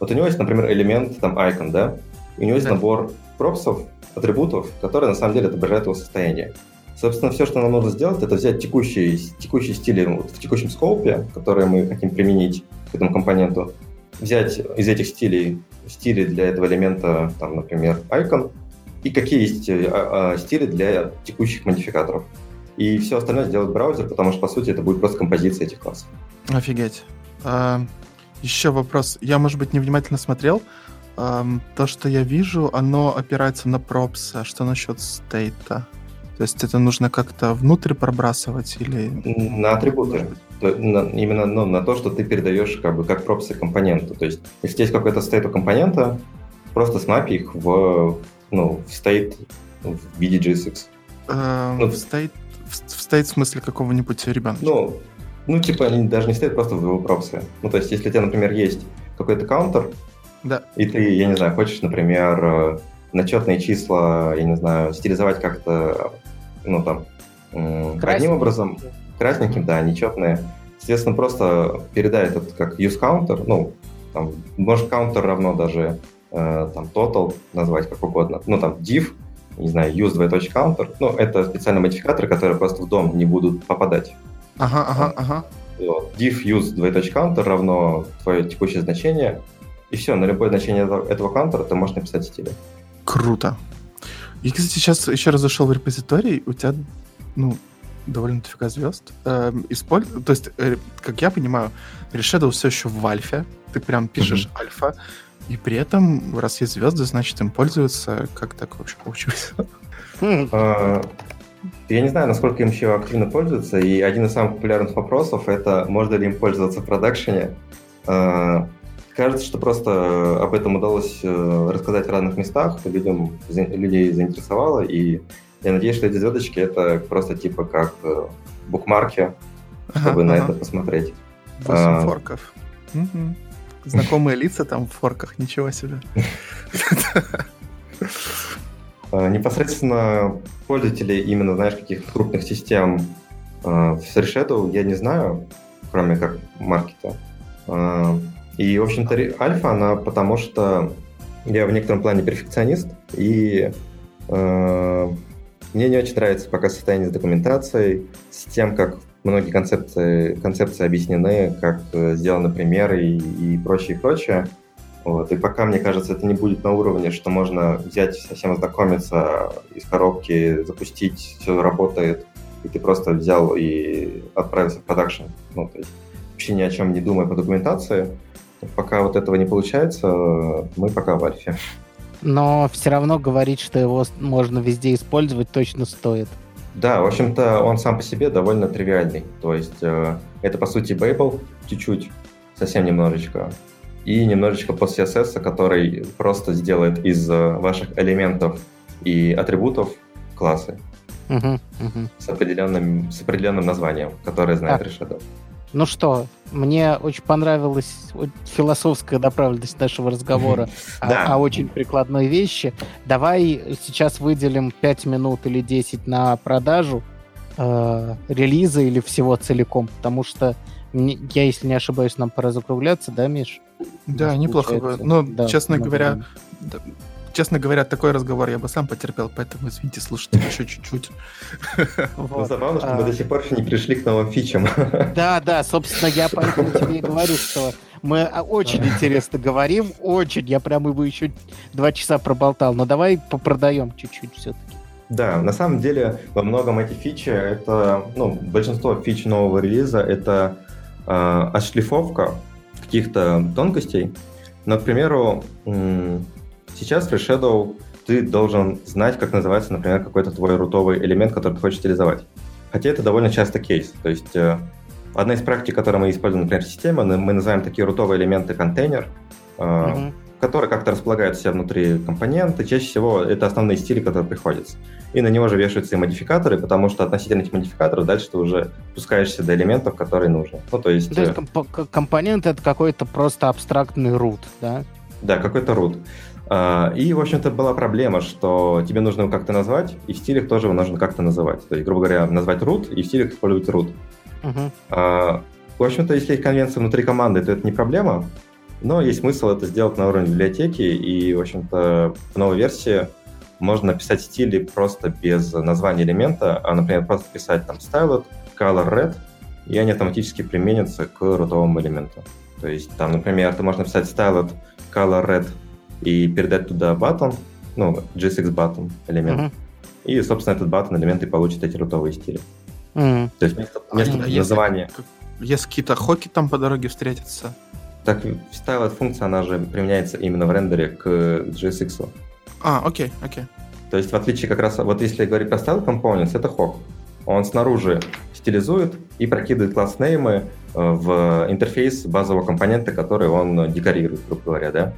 вот у него есть, например, элемент, там, icon, да, и у него есть да. набор пропсов, атрибутов, которые на самом деле отображают его состояние. Собственно, все, что нам нужно сделать, это взять текущие, текущие стили вот, в текущем скопе, которые мы хотим применить к этому компоненту, взять из этих стилей стили для этого элемента, там, например, icon, и какие есть э, а, а, стили для текущих модификаторов. И все остальное сделает браузер, потому что, по сути, это будет просто композиция этих классов. Офигеть. А, еще вопрос. Я, может быть, невнимательно смотрел. Эм, то, что я вижу, оно опирается на пропсы. А что насчет стейта? То есть это нужно как-то внутрь пробрасывать или... На атрибуты. На, именно ну, на то, что ты передаешь как бы как пропсы компоненту. То есть если есть какой-то стейт у компонента, просто смапи их в, ну, в стейт в виде JSX. Эм, ну, в стейт в, стейт в смысле какого-нибудь ребенка? Ну, ну, типа, они даже не стоят просто в его пропсы. Ну, то есть, если у тебя, например, есть какой-то каунтер, да. и ты, я не знаю, хочешь, например, э, на четные числа, я не знаю, стилизовать как-то ну, там, Красненьким. одним образом, красненьким, да, нечетные. Соответственно, просто передай этот как use counter, ну, там, может, counter равно даже э, там total назвать как угодно. Ну, там, div, не знаю, use двоеточие counter. Ну, это специальные модификаторы, которые просто в дом не будут попадать. Ага, ага, ага. Вот. div use двоеточие counter равно твое текущее значение. И все, на любое значение этого, этого counter ты можешь написать стиль. Круто. И, кстати, сейчас еще раз зашел в репозиторий, у тебя, ну, довольно дофига звезд. Эм, исполь... То есть, э, как я понимаю, Reshadow все еще в альфе. Ты прям пишешь mm-hmm. альфа, и при этом, раз есть звезды, значит, им пользуются. Как так вообще получилось? А, я не знаю, насколько им еще активно пользуются, и один из самых популярных вопросов — это можно ли им пользоваться в продакшене. А, Кажется, что просто об этом удалось э, рассказать в разных местах, людям, людей заинтересовало, и я надеюсь, что эти звездочки — это просто типа как э, букмарки, чтобы ага, на это посмотреть. Восемь а... форков. Угу. Знакомые лица там в форках, ничего себе. А, непосредственно пользователи именно, знаешь, каких-то крупных систем а, в Shadow я не знаю, кроме как маркета. И, в общем-то, альфа, она потому что я в некотором плане перфекционист, и э, мне не очень нравится пока состояние с документацией, с тем, как многие концепции, концепции объяснены, как э, сделаны примеры и, и прочее, и прочее. Вот. И пока, мне кажется, это не будет на уровне, что можно взять, совсем ознакомиться из коробки, запустить, все работает, и ты просто взял и отправился в продакшн. Ну, то есть вообще ни о чем не думая по документации, Пока вот этого не получается, мы пока в альфе. Но все равно говорить, что его можно везде использовать, точно стоит. Да, в общем-то, он сам по себе довольно тривиальный. То есть э, это, по сути, Babel чуть-чуть, совсем немножечко. И немножечко под CSS, который просто сделает из э, ваших элементов и атрибутов классы. Угу, угу. С, определенным, с определенным названием, которое знает Решедов. Ну что, мне очень понравилась философская направленность нашего разговора о, о очень прикладной вещи. Давай сейчас выделим 5 минут или 10 на продажу э, релиза или всего целиком, потому что я, если не ошибаюсь, нам пора закругляться, да, Миш? Да, неплохо. Но, да, честно говоря, честно говоря, такой разговор я бы сам потерпел, поэтому, извините, слушайте еще чуть-чуть. Ну, забавно, что мы до сих пор еще не пришли к новым фичам. Да, да, собственно, я поэтому тебе и говорю, что мы очень интересно говорим, очень. Я прям его еще два часа проболтал, но давай попродаем чуть-чуть все-таки. Да, на самом деле во многом эти фичи, это, ну, большинство фич нового релиза, это э, отшлифовка каких-то тонкостей. Но, к примеру, Сейчас в Shadow ты должен знать, как называется, например, какой-то твой рутовый элемент, который ты хочешь стилизовать. Хотя это довольно часто кейс. То есть э, одна из практик, которую мы используем, например, система, мы называем такие рутовые элементы контейнер, э, mm-hmm. которые как-то располагают себя внутри компонента. Чаще всего это основные стили, которые приходятся. И на него же вешаются и модификаторы, потому что относительно этих модификаторов дальше ты уже пускаешься до элементов, которые нужны. Ну, то есть... То есть э, комп- компонент — это какой-то просто абстрактный root, да? Да, какой-то root. А, и, в общем-то, была проблема, что тебе нужно его как-то назвать, и в стилях тоже его нужно как-то называть. То есть, грубо говоря, назвать root, и в стилях использовать root. Uh-huh. В общем-то, если есть конвенция внутри команды, то это не проблема, но есть смысл это сделать на уровне библиотеки, и, в общем-то, в новой версии можно написать стили просто без названия элемента, а, например, просто писать там styled, color red, и они автоматически применятся к рутовому элементу. То есть, там, например, ты можешь написать styled color red и передать туда button, ну, JSX button элемент. Uh-huh. И, собственно, этот button элемент и получит эти рутовые стили. Uh-huh. То есть вместо, вместо а названия... Если, если какие-то хоки там по дороге встретятся, Так, styled функция, она же применяется именно в рендере к JSX. А, окей, окей. То есть в отличие как раз, вот если говорить про style components, это хок. Он снаружи стилизует и прокидывает класс-неймы э, в интерфейс базового компонента, который он декорирует, грубо говоря, да?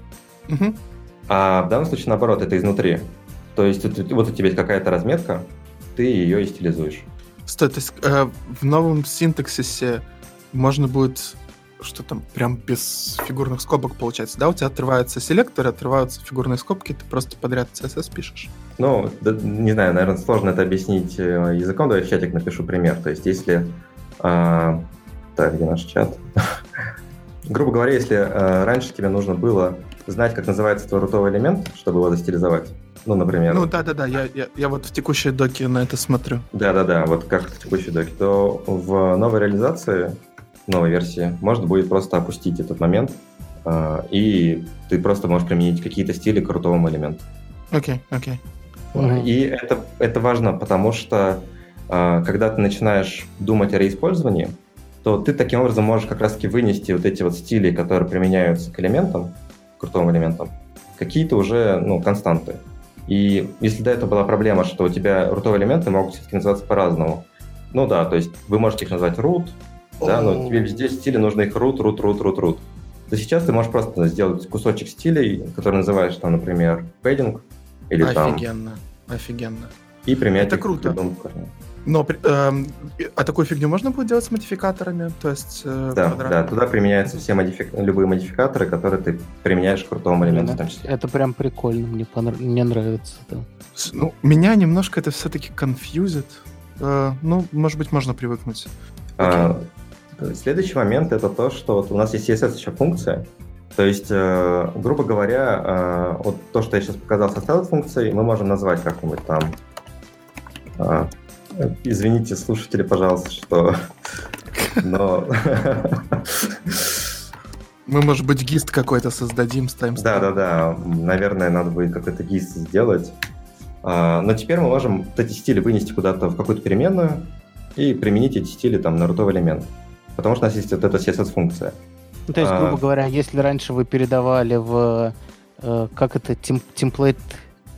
Угу. А в данном случае, наоборот, это изнутри. То есть вот у тебя есть какая-то разметка, ты ее и стилизуешь. Стой, то есть э, в новом синтаксисе можно будет что там прям без фигурных скобок получается, да? У тебя отрываются селекторы, отрываются фигурные скобки, ты просто подряд CSS пишешь. Ну, да, не знаю, наверное, сложно это объяснить э, языком. Давай в чатик напишу пример. То есть, если... Э, так, где наш чат? Грубо говоря, если э, раньше тебе нужно было знать, как называется твой рутовый элемент, чтобы его застилизовать, ну, например... Ну, да-да-да, я, я, я вот в текущей доке на это смотрю. Да-да-да, вот как в текущей доке, то в новой реализации новой версии, можно будет просто опустить этот момент, э, и ты просто можешь применить какие-то стили к крутому элементу. Окей, okay, окей. Okay. И это, это важно, потому что э, когда ты начинаешь думать о реиспользовании, то ты таким образом можешь как раз-таки вынести вот эти вот стили, которые применяются к элементам, крутым элементам, какие-то уже ну, константы. И если до этого была проблема, что у тебя рутовые элементы могут все-таки называться по-разному, ну да, то есть вы можете их назвать root, да, но тебе везде стили нужно их root, root, root, root, root. То сейчас ты можешь просто сделать кусочек стилей, который называешь там, например, padding или офигенно, там... Офигенно, офигенно. И применять Это круто. Но э, а такую фигню можно будет делать с модификаторами? То есть, э, да, квадрат... да, туда применяются все модифи... любые модификаторы, которые ты применяешь к крутому элементу в том числе. Это прям прикольно, мне, понрав... мне нравится. Да. Ну, меня немножко это все-таки конфьюзит. Э, ну, может быть, можно привыкнуть. А, Следующий момент это то, что вот у нас есть CSS еще функция. То есть, э, грубо говоря, э, вот то, что я сейчас показал со styled функцией, мы можем назвать как-нибудь там. Извините, слушатели, пожалуйста, что... Но... Мы, может быть, гист какой-то создадим, ставим. Да, да, да. Наверное, надо будет какой-то гист сделать. Но теперь мы можем эти стили вынести куда-то в какую-то переменную и применить эти стили там на рутовый элемент. Потому что у нас есть вот эта CSS-функция. Ну, то есть, грубо а... говоря, если раньше вы передавали в... Э, как это? Тем, темплейт...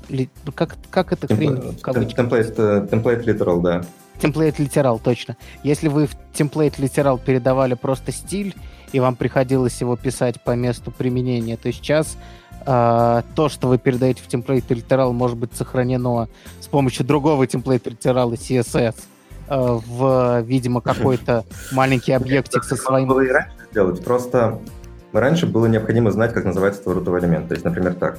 Ну, как, как это хрень? Темплейт, э, темплейт literal, да. Темплейт литерал, точно. Если вы в темплейт литерал передавали просто стиль, и вам приходилось его писать по месту применения, то сейчас э, то, что вы передаете в темплейт литерал, может быть сохранено с помощью другого темплейт литерала CSS. Э, в, видимо, какой-то маленький объектик со своим... Было и раньше сделать, просто раньше было необходимо знать, как называется твой рутовый элемент. То есть, например, так.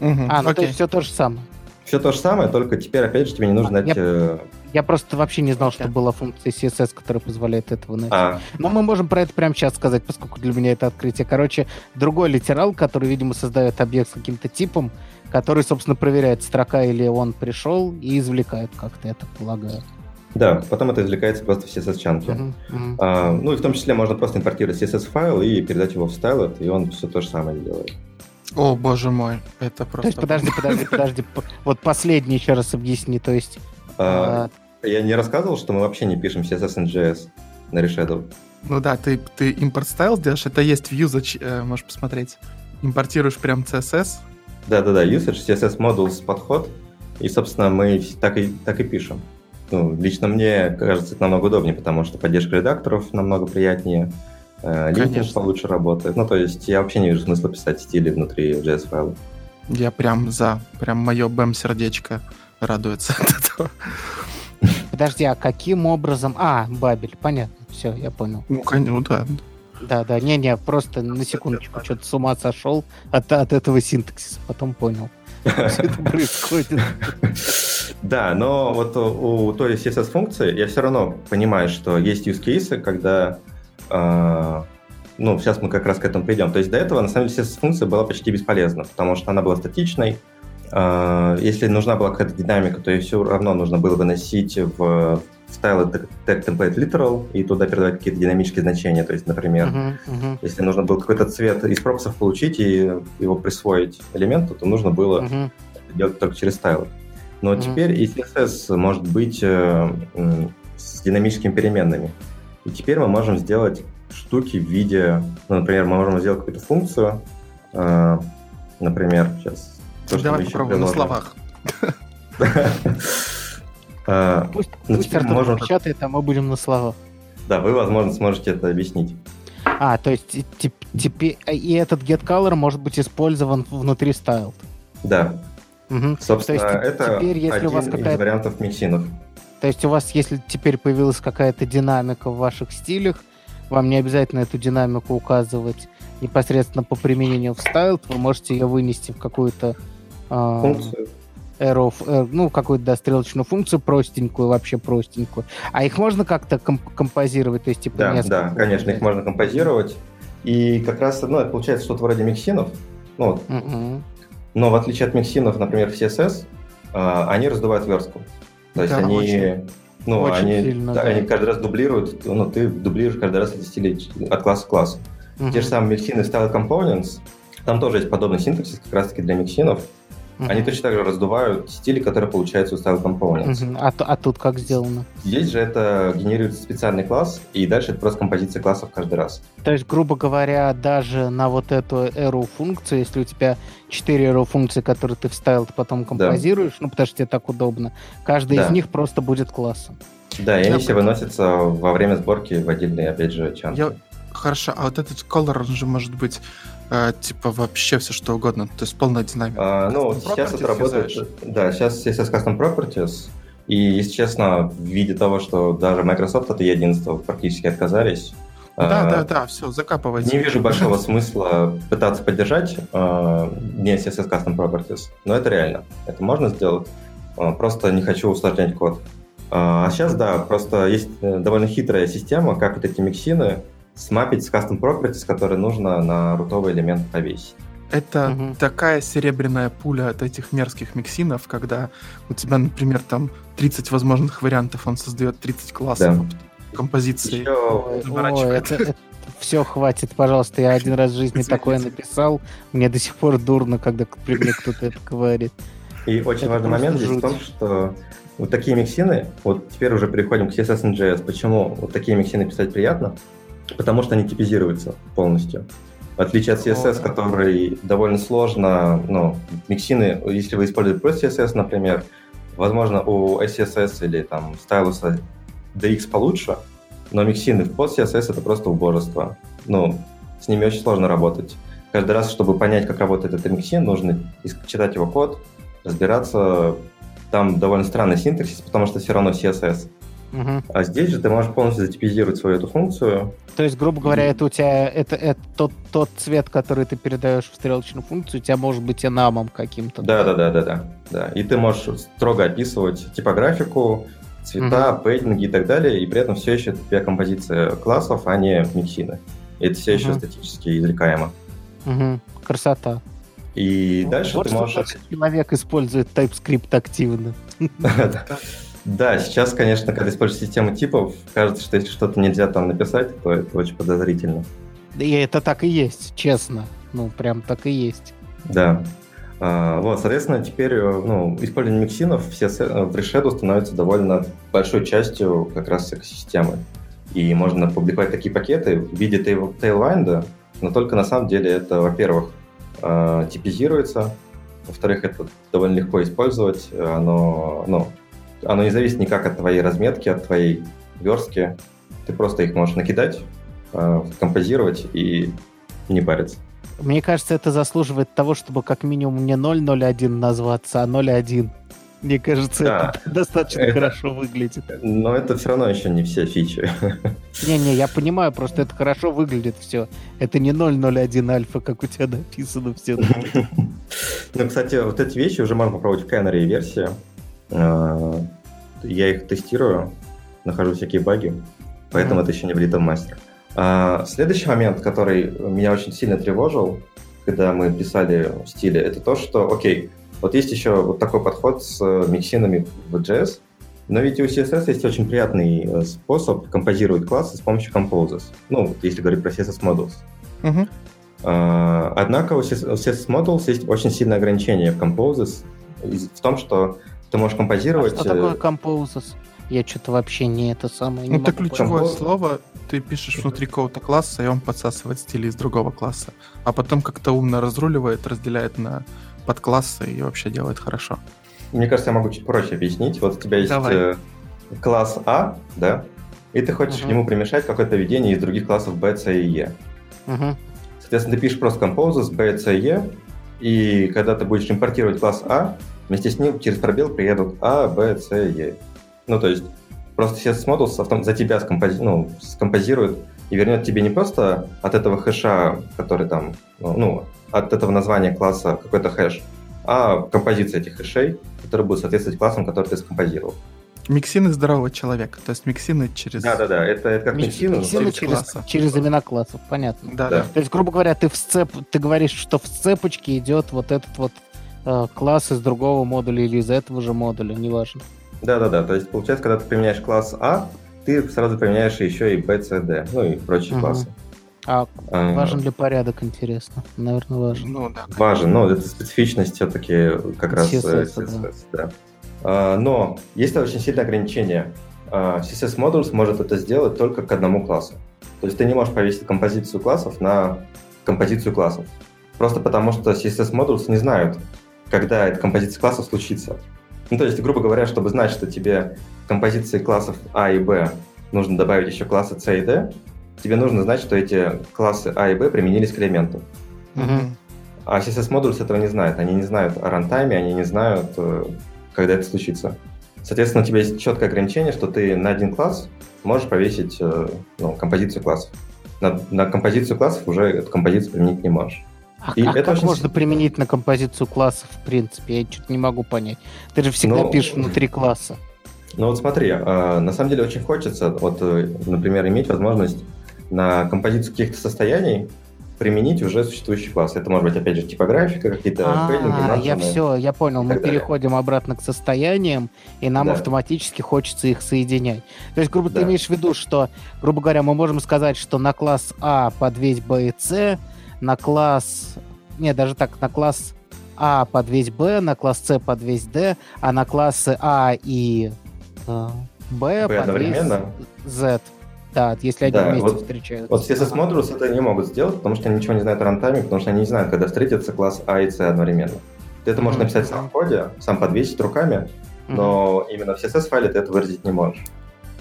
Угу, а, ну то есть все то же самое. Все то же самое, только теперь, опять же, тебе не нужно знать... Я, э... я просто вообще не знал, что была функция CSS, которая позволяет этого найти. А. Но мы можем про это прямо сейчас сказать, поскольку для меня это открытие. Короче, другой литерал, который, видимо, создает объект с каким-то типом, который, собственно, проверяет, строка или он пришел, и извлекает как-то, я так полагаю. Да, потом это извлекается просто в CSS-чанке. Uh-huh, uh-huh. А, ну и в том числе можно просто импортировать CSS-файл и передать его в Stylet, и он все то же самое делает. О, боже мой, это просто... То есть, подожди, подожди, подожди. Вот последний еще раз объясни, то есть... А, а... Я не рассказывал, что мы вообще не пишем CSS NGS на Reshadow. Ну да, ты, ты импорт стайл делаешь, это есть в usage, э, можешь посмотреть. Импортируешь прям CSS. Да-да-да, usage, CSS modules подход, и, собственно, мы так и, так и пишем. Ну, лично мне кажется, это намного удобнее, потому что поддержка редакторов намного приятнее, э, линкинг получше работает. Ну, то есть я вообще не вижу смысла писать стили внутри JS-файла. Я прям за, прям мое бэм-сердечко радуется от этого. Подожди, а каким образом... А, Бабель, понятно, все, я понял. Ну, конечно, да. Да, да, не-не, просто на секундочку, что-то с ума сошел от, от этого синтаксиса, потом понял. Все это происходит. Да, но вот у, той CSS-функции я все равно понимаю, что есть use cases, когда ну, сейчас мы как раз к этому придем. То есть до этого, на самом деле, CSS-функция была почти бесполезна, потому что она была статичной. Э, если нужна была какая-то динамика, то ее все равно нужно было выносить в стайл tag template literal и туда передавать какие-то динамические значения. То есть, например, uh-huh, uh-huh. если нужно было какой-то цвет из пропсов получить и его присвоить элементу, то нужно было uh-huh. делать только через стайл. Но mm-hmm. теперь и CSS может быть э, с динамическими переменными. И теперь мы можем сделать штуки в виде, ну, например, мы можем сделать какую-то функцию, э, например, сейчас. То, Давай попробуем на словах. А, пусть, ну, пусть Артур можем... печатает, а мы будем на словах. Да, вы, возможно, сможете это объяснить. А, то есть теперь и этот getColor может быть использован внутри styled. Да. Угу. Собственно, это теперь, если один у вас из вариантов миксинов. То есть у вас, если теперь появилась какая-то динамика в ваших стилях, вам не обязательно эту динамику указывать непосредственно по применению в styled, вы можете ее вынести в какую-то э, функцию. Arrow, э, ну, какую-то, да, стрелочную функцию простенькую, вообще простенькую. А их можно как-то комп- композировать? То есть, типа, да, да, конечно, их можно композировать. И как раз, ну, это получается что-то вроде миксинов. Ну, вот. mm Но в отличие от миксинов, например, в CSS, э, они раздувают верстку. То есть да, они... Очень ну, Очень они, сильно, да, да. они каждый раз дублируют, ну, ты дублируешь каждый раз эти стили от класса к классу. Угу. Те же самые миксины Style Components, там тоже есть подобный синтаксис как раз-таки для миксинов. Uh-huh. Они точно так же раздувают стили, которые получаются у Style Components. Uh-huh. А, а тут как сделано? Здесь же это генерируется специальный класс, и дальше это просто композиция классов каждый раз. То есть, грубо говоря, даже на вот эту arrow функцию, если у тебя 4 arrow функции, которые ты вставил, ты потом композируешь, да. ну потому что тебе так удобно, каждый да. из них просто будет классом. Да, и они все выносятся во время сборки в отдельные, опять же, чанки. Я... Хорошо, а вот этот color, он же может быть э, типа вообще все что угодно, то есть полная динамика. А, ну, сейчас это работает, да, сейчас CSS Custom Properties, и, если честно, в виде того, что даже Microsoft от E11 практически отказались, да, а, да, да, все, закапывайте. Не вижу большого смысла пытаться поддержать а, не CSS Custom Properties, но это реально. Это можно сделать. А, просто не хочу усложнять код. А сейчас, да, просто есть э, довольно хитрая система, как вот эти миксины смапить с custom properties, которые нужно на рутовый элемент повесить. Это угу. такая серебряная пуля от этих мерзких миксинов, когда у тебя, например, там 30 возможных вариантов, он создает 30 классов да. Композиции. Еще... О, это, это, все, хватит, пожалуйста. Я один раз в жизни такое написал. Мне до сих пор дурно, когда при мне кто-то это говорит. И очень это важный момент здесь в том, что вот такие миксины, вот теперь уже переходим к CSS Почему вот такие миксины писать приятно? Потому что они типизируются полностью. В отличие от CSS, который довольно сложно, ну, миксины, если вы используете просто CSS, например, возможно, у SCSS или там стайлуса DX получше, но миксины в пост CSS это просто убожество. Ну, с ними очень сложно работать. Каждый раз, чтобы понять, как работает этот миксин, нужно читать его код, разбираться. Там довольно странный синтаксис, потому что все равно CSS. Угу. А здесь же ты можешь полностью затипизировать свою эту функцию. То есть, грубо говоря, и... это у тебя это, это тот, тот цвет, который ты передаешь в стрелочную функцию, у тебя может быть энамом каким-то. Да, да, да, да, да, да. И ты можешь строго описывать типографику, цвета, угу. пейдинги и так далее, и при этом все еще у тебя композиция классов, а не миксины. И это все еще статически извлекаемо. Угу. Красота. И ну, дальше вот ты можешь... человек использует TypeScript активно. Да, сейчас, конечно, когда используешь систему типов, кажется, что если что-то нельзя там написать, то это очень подозрительно. Да и это так и есть, честно. Ну, прям так и есть. Да. А, вот, соответственно, теперь э, ну, использование миксинов все в Reshadow становится довольно большой частью как раз экосистемы. И можно публиковать такие пакеты в виде Tailwind, но только на самом деле это, во-первых, э, типизируется, во-вторых, это довольно легко использовать, оно, ну, оно не зависит никак от твоей разметки, от твоей верстки. Ты просто их можешь накидать, э, композировать и не париться. Мне кажется, это заслуживает того, чтобы как минимум не 001 назваться, а 01. Мне кажется, да. это достаточно это... хорошо выглядит. Но это все равно еще не все фичи. Не-не, я понимаю, просто это хорошо выглядит все. Это не 001 альфа, как у тебя написано все. Ну, кстати, вот эти вещи уже можно попробовать в Canary версии. А, я их тестирую, нахожу всякие баги, поэтому это еще не в мастер. Следующий момент, который меня очень сильно тревожил, когда мы писали в стиле, это то, что, окей, вот есть еще вот такой подход с миксинами в JS, но ведь у CSS есть очень приятный э, способ композировать классы с помощью Composes. Ну, если говорить про CSS Modules. Uh-huh. однако у CSS Modules есть очень сильное ограничение в Composes в том, что ты можешь композировать... А что такое Composes? Я что-то вообще не это самое. Ну, это ключевое понять. слово. Ты пишешь внутри какого-то класса, и он подсасывает стили из другого класса. А потом как-то умно разруливает, разделяет на подклассы и вообще делает хорошо. Мне кажется, я могу чуть проще объяснить. Вот у тебя есть Давай. Э, класс А, да, и ты хочешь uh-huh. к нему примешать какое-то поведение из других классов B, C и E. Uh-huh. Соответственно, ты пишешь просто compose с B, C, E, и когда ты будешь импортировать класс А, вместе с ним через пробел приедут А, Б, С, Е. Ну, то есть просто CSS Modules автом... за тебя скомпози... ну, скомпозирует и вернет тебе не просто от этого хэша, который там, ну, ну от этого названия класса какой-то хэш, а композиция этих хэшей, которые будут соответствовать классам, которые ты скомпозировал. Миксины здорового человека, то есть миксины через... Да-да-да, это, это как миксины, миксины через, через, через имена классов, понятно. Да, да. То есть, грубо говоря, ты, в сцеп... ты говоришь, что в цепочке идет вот этот вот э, класс из другого модуля или из этого же модуля, неважно. Да-да-да, то есть получается, когда ты применяешь класс А, ты сразу применяешь еще и B, C, D, ну и прочие угу. классы. А, а важен ли порядок, интересно? Наверное, важен. Ну, да. Важен, но это специфичность все-таки как раз CSS, CSS да. да. А, но есть очень сильное ограничение. А, CSS Modules может это сделать только к одному классу. То есть ты не можешь повесить композицию классов на композицию классов. Просто потому, что CSS Modules не знают, когда эта композиция классов случится. Ну, то есть, грубо говоря, чтобы знать, что тебе композиции классов А и Б нужно добавить еще классы С и D, тебе нужно знать, что эти классы А и Б применились к элементу. Uh-huh. А CSS Modules этого не знают. Они не знают о рантайме, они не знают, э, когда это случится. Соответственно, у тебя есть четкое ограничение, что ты на один класс можешь повесить э, ну, композицию классов. На, на композицию классов уже эту композицию применить не можешь. А, и а это как очень... можно применить на композицию классов, в принципе? Я что-то не могу понять. Ты же всегда ну, пишешь внутри класса. Ну вот смотри, э, на самом деле очень хочется, вот, э, например, иметь возможность на композицию каких-то состояний применить уже существующий класс. Это может быть, опять же, типографика, какие-то а, Я все, я понял. Мы переходим обратно к состояниям, и нам автоматически хочется их соединять. То есть, грубо ты имеешь в виду, что, грубо говоря, мы можем сказать, что на класс А подвесь B и C, на класс... Не, даже так, на класс А подвесь B, на класс С подвесь D, а на классы А и э, Б подвесь Z. Да, если они да, вместе вот, встречаются. Вот CSS Modules это не могут сделать, потому что они ничего не знают о рантайме, потому что они не знают, когда встретятся класс А и С одновременно. Ты это можешь написать сам в коде, сам подвесить руками, но именно в CSS-файле ты это выразить не можешь.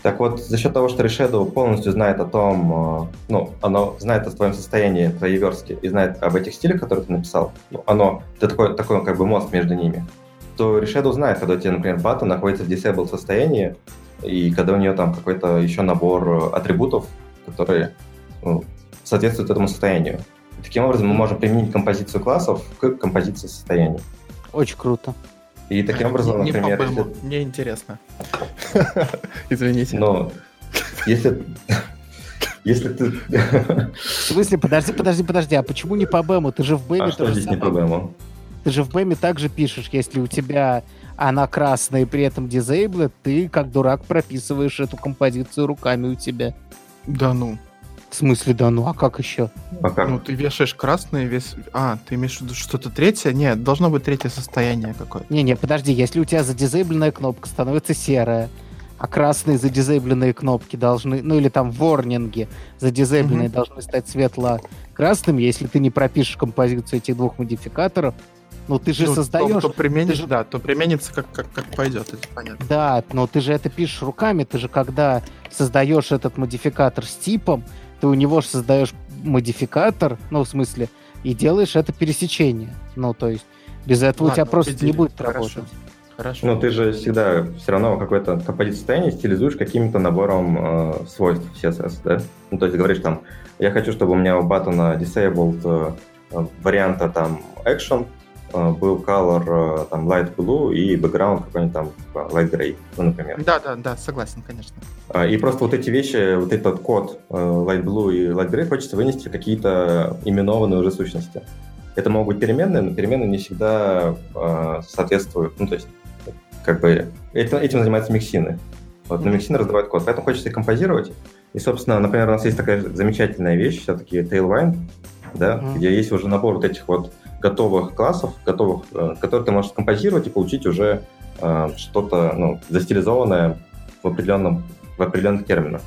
Так вот, за счет того, что Reshadow полностью знает о том, э, ну, оно знает о твоем состоянии, твоей верстки, и знает об этих стилях, которые ты написал, ну, оно, это такой, такой как бы мост между ними, то Reshadow знает, когда у тебя, например, бата находится в disabled состоянии, и когда у нее там какой-то еще набор э, атрибутов, которые ну, соответствуют этому состоянию. И таким образом мы можем применить композицию классов к композиции состояний. Очень круто. И таким образом, не, например... Не если... Мне интересно. Извините. Но если... Если ты... В смысле, подожди, подожди, подожди, а почему не по БЭМу? Ты же в БЭМе... А что здесь не по БЭМу? Ты же в БЭМе также пишешь, если у тебя она красная и при этом disabled, ты как дурак прописываешь эту композицию руками у тебя. Да ну. В смысле, да ну, а как еще? А как? Ну, ты вешаешь красный вес... А, ты имеешь в виду что-то третье? Нет, должно быть третье состояние какое-то. Не-не, подожди, если у тебя задизейбленная кнопка становится серая, а красные задизейбленные кнопки должны, ну или там ворнинги задизейбленные mm-hmm. должны стать светло-красными, если ты не пропишешь композицию этих двух модификаторов, ну ты же ну, создаешь... То, то применишь, же... да, то применится как, как, как пойдет, это понятно. Да, но ты же это пишешь руками, ты же когда создаешь этот модификатор с типом, ты у него же создаешь модификатор, ну в смысле, и делаешь это пересечение. Ну то есть без этого Ладно, у тебя просто идея. не будет Хорошо. работать. Хорошо. Но ты же всегда все равно какое-то композит состояние стилизуешь каким-то набором э, свойств CSS, да? Ну, то есть говоришь там, я хочу, чтобы у меня у баттона disabled э, варианта там action Э, был color э, там light blue и background какой-нибудь там типа, light gray, ну, например. Да, да, да, согласен, конечно. А, и просто вот эти вещи, вот этот код э, light blue и light gray хочется вынести какие-то именованные уже сущности. Это могут быть переменные, но переменные не всегда соответствуют, ну, то есть, как бы, это, этим занимаются миксины. Вот, но миксины раздавают код, поэтому хочется их композировать. И, собственно, например, у нас есть такая замечательная вещь, все-таки Tailwind, да, mm-hmm. где есть уже набор вот этих вот готовых классов, готовых, э, которые ты можешь композировать и получить уже э, что-то ну, застилизованное в, определенном, в определенных терминах.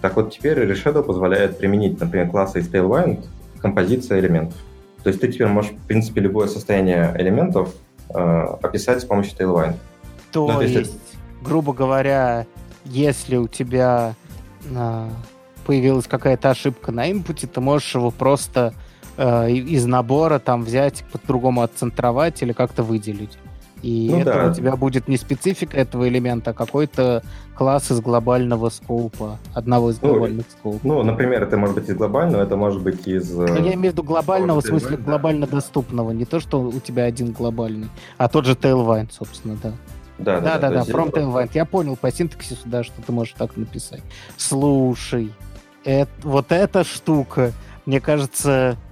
Так вот, теперь Reshadow позволяет применить, например, классы из Tailwind композиция элементов. То есть ты теперь можешь, в принципе, любое состояние элементов э, описать с помощью Tailwind. То, ну, то есть, есть грубо говоря, если у тебя э, появилась какая-то ошибка на инпуте, ты можешь его просто э, из набора там взять, по-другому отцентровать или как-то выделить. И ну, это да. у тебя будет не специфика этого элемента, а какой-то класс из глобального скопа, одного из ну, глобальных скопов. Ну, например, это может быть из глобального, это может быть из... Ну, я имею в виду глобального, в смысле глобально доступного, не то, что у тебя один глобальный, а тот же Tailwind, собственно, да. Да, да, да, да, да from Tailwind. Я понял по синтаксису, да, что ты можешь так написать. Слушай, это, вот эта штука, мне кажется, э,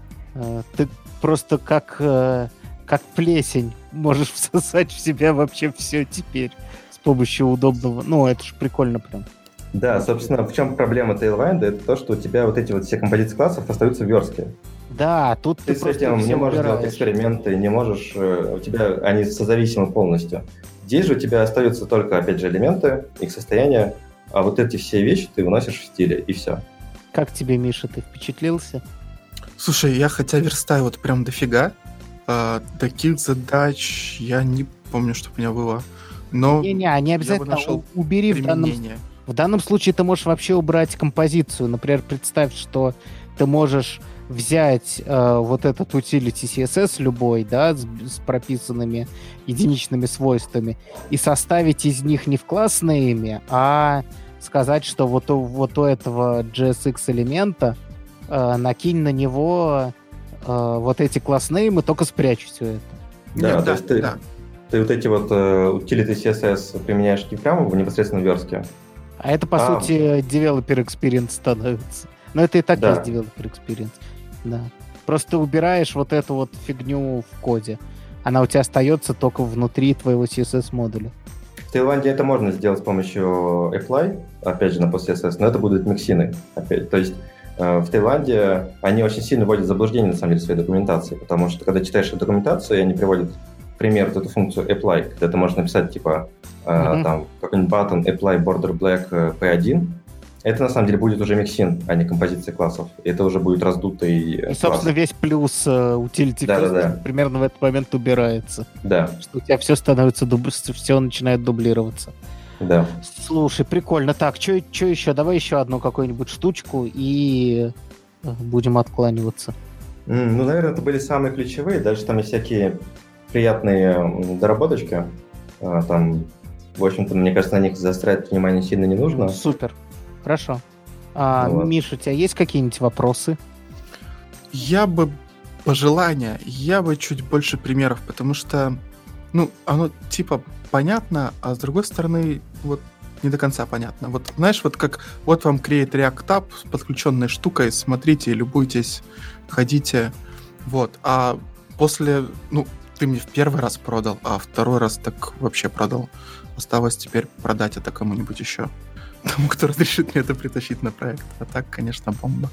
ты просто как, э, как плесень можешь всосать в себя вообще все теперь с помощью удобного. Ну, это же прикольно прям. Да, собственно, в чем проблема Tailwind? Это то, что у тебя вот эти вот все композиции классов остаются в верстке. Да, тут ты, ты с этим не можешь убираешь. делать эксперименты, не можешь, э, у тебя они созависимы полностью. Здесь же у тебя остаются только, опять же, элементы, их состояние, а вот эти все вещи ты выносишь в стиле, и все. Как тебе, Миша, ты впечатлился? Слушай, я хотя верстаю вот прям дофига, а, таких задач я не помню, что у меня было. Но Не-не, не обязательно убери в данном, в данном случае ты можешь вообще убрать композицию. Например, представь, что ты можешь взять э, вот этот utility CSS любой, да, с, с прописанными единичными свойствами, и составить из них не в классное имя, а сказать, что вот у, вот у этого JSX элемента э, накинь на него э, вот эти классные, мы только спрячь все это. Да, Нет, то да, есть ты, да. ты вот эти вот uh, utility CSS применяешь не прямо в непосредственной верстке. А это, по а, сути, developer experience становится. Но это и так да. есть developer experience. Да. Просто ты убираешь вот эту вот фигню в коде. Она у тебя остается только внутри твоего CSS-модуля. В Таиланде это можно сделать с помощью apply, опять же, на PostCSS, но это будут миксины. Опять. То есть Э, в Таиланде они очень сильно вводят заблуждение, на самом деле, своей документации, потому что, когда читаешь документацию, они приводят пример вот эту функцию apply, когда ты можешь написать, типа, mm-hmm. там, какой-нибудь button apply border black э, p1, это, на самом деле, будет уже миксин, а не композиция классов. Это уже будет раздутый И, класс. собственно, весь плюс utility да, да, да. примерно в этот момент убирается. Да. Что у тебя все становится, дуб... все начинает дублироваться. Да. Слушай, прикольно. Так, что еще? Давай еще одну какую-нибудь штучку и э, будем откланиваться. Mm, ну, наверное, это были самые ключевые. Дальше там есть всякие приятные доработочки. А, там, в общем-то, мне кажется, на них заострять внимание сильно не нужно. Супер. Хорошо. А, вот. Миша, у тебя есть какие-нибудь вопросы? Я бы пожелания, я бы чуть больше примеров, потому что, ну, оно типа понятно, а с другой стороны, вот не до конца понятно. Вот знаешь, вот как вот вам Create React App с подключенной штукой, смотрите, любуйтесь, ходите, вот. А после, ну, ты мне в первый раз продал, а второй раз так вообще продал. Осталось теперь продать это кому-нибудь еще. Тому, кто разрешит мне это притащить на проект. А так, конечно, бомба.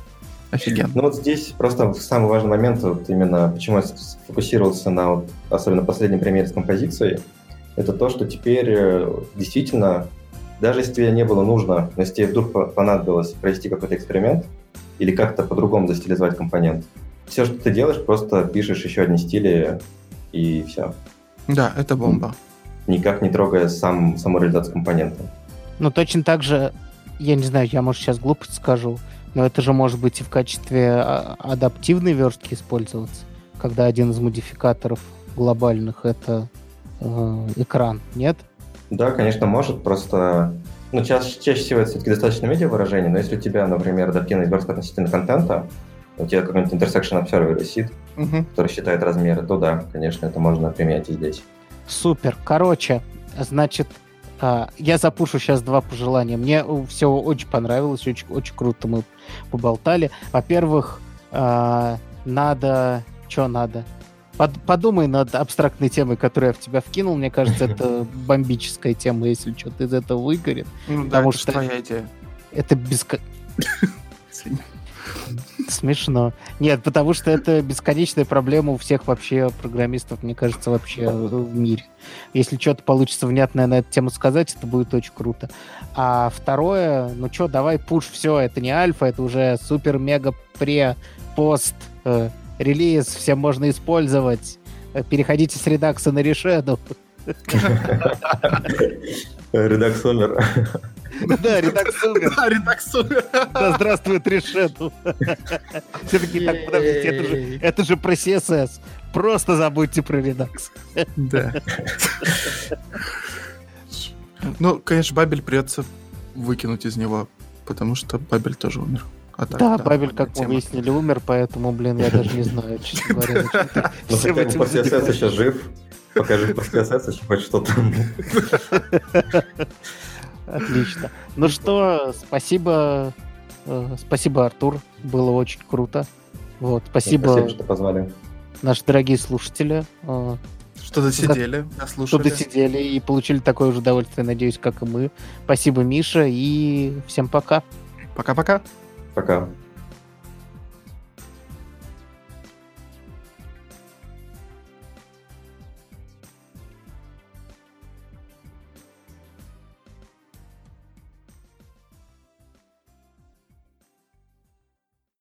Офигенно. Ну вот здесь просто самый важный момент, вот именно почему я сфокусировался на вот, особенно последнем примере с композицией, это то, что теперь э, действительно, даже если тебе не было нужно, но если тебе вдруг понадобилось провести какой-то эксперимент или как-то по-другому застилизовать компонент, все, что ты делаешь, просто пишешь еще одни стили и все. Да, это бомба. Никак не трогая сам, саму реализацию компонента. Ну, точно так же, я не знаю, я, может, сейчас глупость скажу, но это же может быть и в качестве а, адаптивной верстки использоваться, когда один из модификаторов глобальных — это э, экран, нет? Да, конечно, может, просто ну, чаще, чаще всего это все-таки достаточно медиа-выражение, но если у тебя, например, адаптивная верстка относительно контента, у тебя какой-нибудь intersection observer висит, угу. который считает размеры, то да, конечно, это можно применять и здесь. Супер. Короче, значит, а, я запушу сейчас два пожелания. Мне все очень понравилось, очень, очень круто мы поболтали. Во-первых, надо... Что надо? Под, подумай над абстрактной темой, которую я в тебя вкинул. Мне кажется, это бомбическая тема, если что-то из этого выгорит. Ну, потому да, что твоя идея. Это без... Смешно. Нет, потому что это бесконечная проблема у всех вообще программистов, мне кажется, вообще в мире. Если что-то получится внятное на эту тему сказать, это будет очень круто. А второе, ну что, давай пуш, все, это не альфа, это уже супер-мега-пре, пост, э, релиз, всем можно использовать. Переходите с редакса на решену. Редакс умер. Да, редакс умер. Да, редакс умер. Да, здравствует решету. Все-таки так, подождите, это же, это же про CSS. Просто забудьте про редакс. Да. Ну, конечно, Бабель придется выкинуть из него, потому что Бабель тоже умер. А так, да, да, Бабель, как мы выяснили, умер, поэтому, блин, я даже не знаю, честно говоря. Ну, хотя бы после CSS еще жив. Покажи после CSS еще хоть что-то. Отлично. Ну что, спасибо, э, спасибо, Артур. Было очень круто. Вот, спасибо. Спасибо, что позвали. Наши дорогие слушатели. Э, что досидели, дослушали. Что досидели и получили такое же удовольствие, надеюсь, как и мы. Спасибо, Миша, и всем пока. Пока-пока. Пока.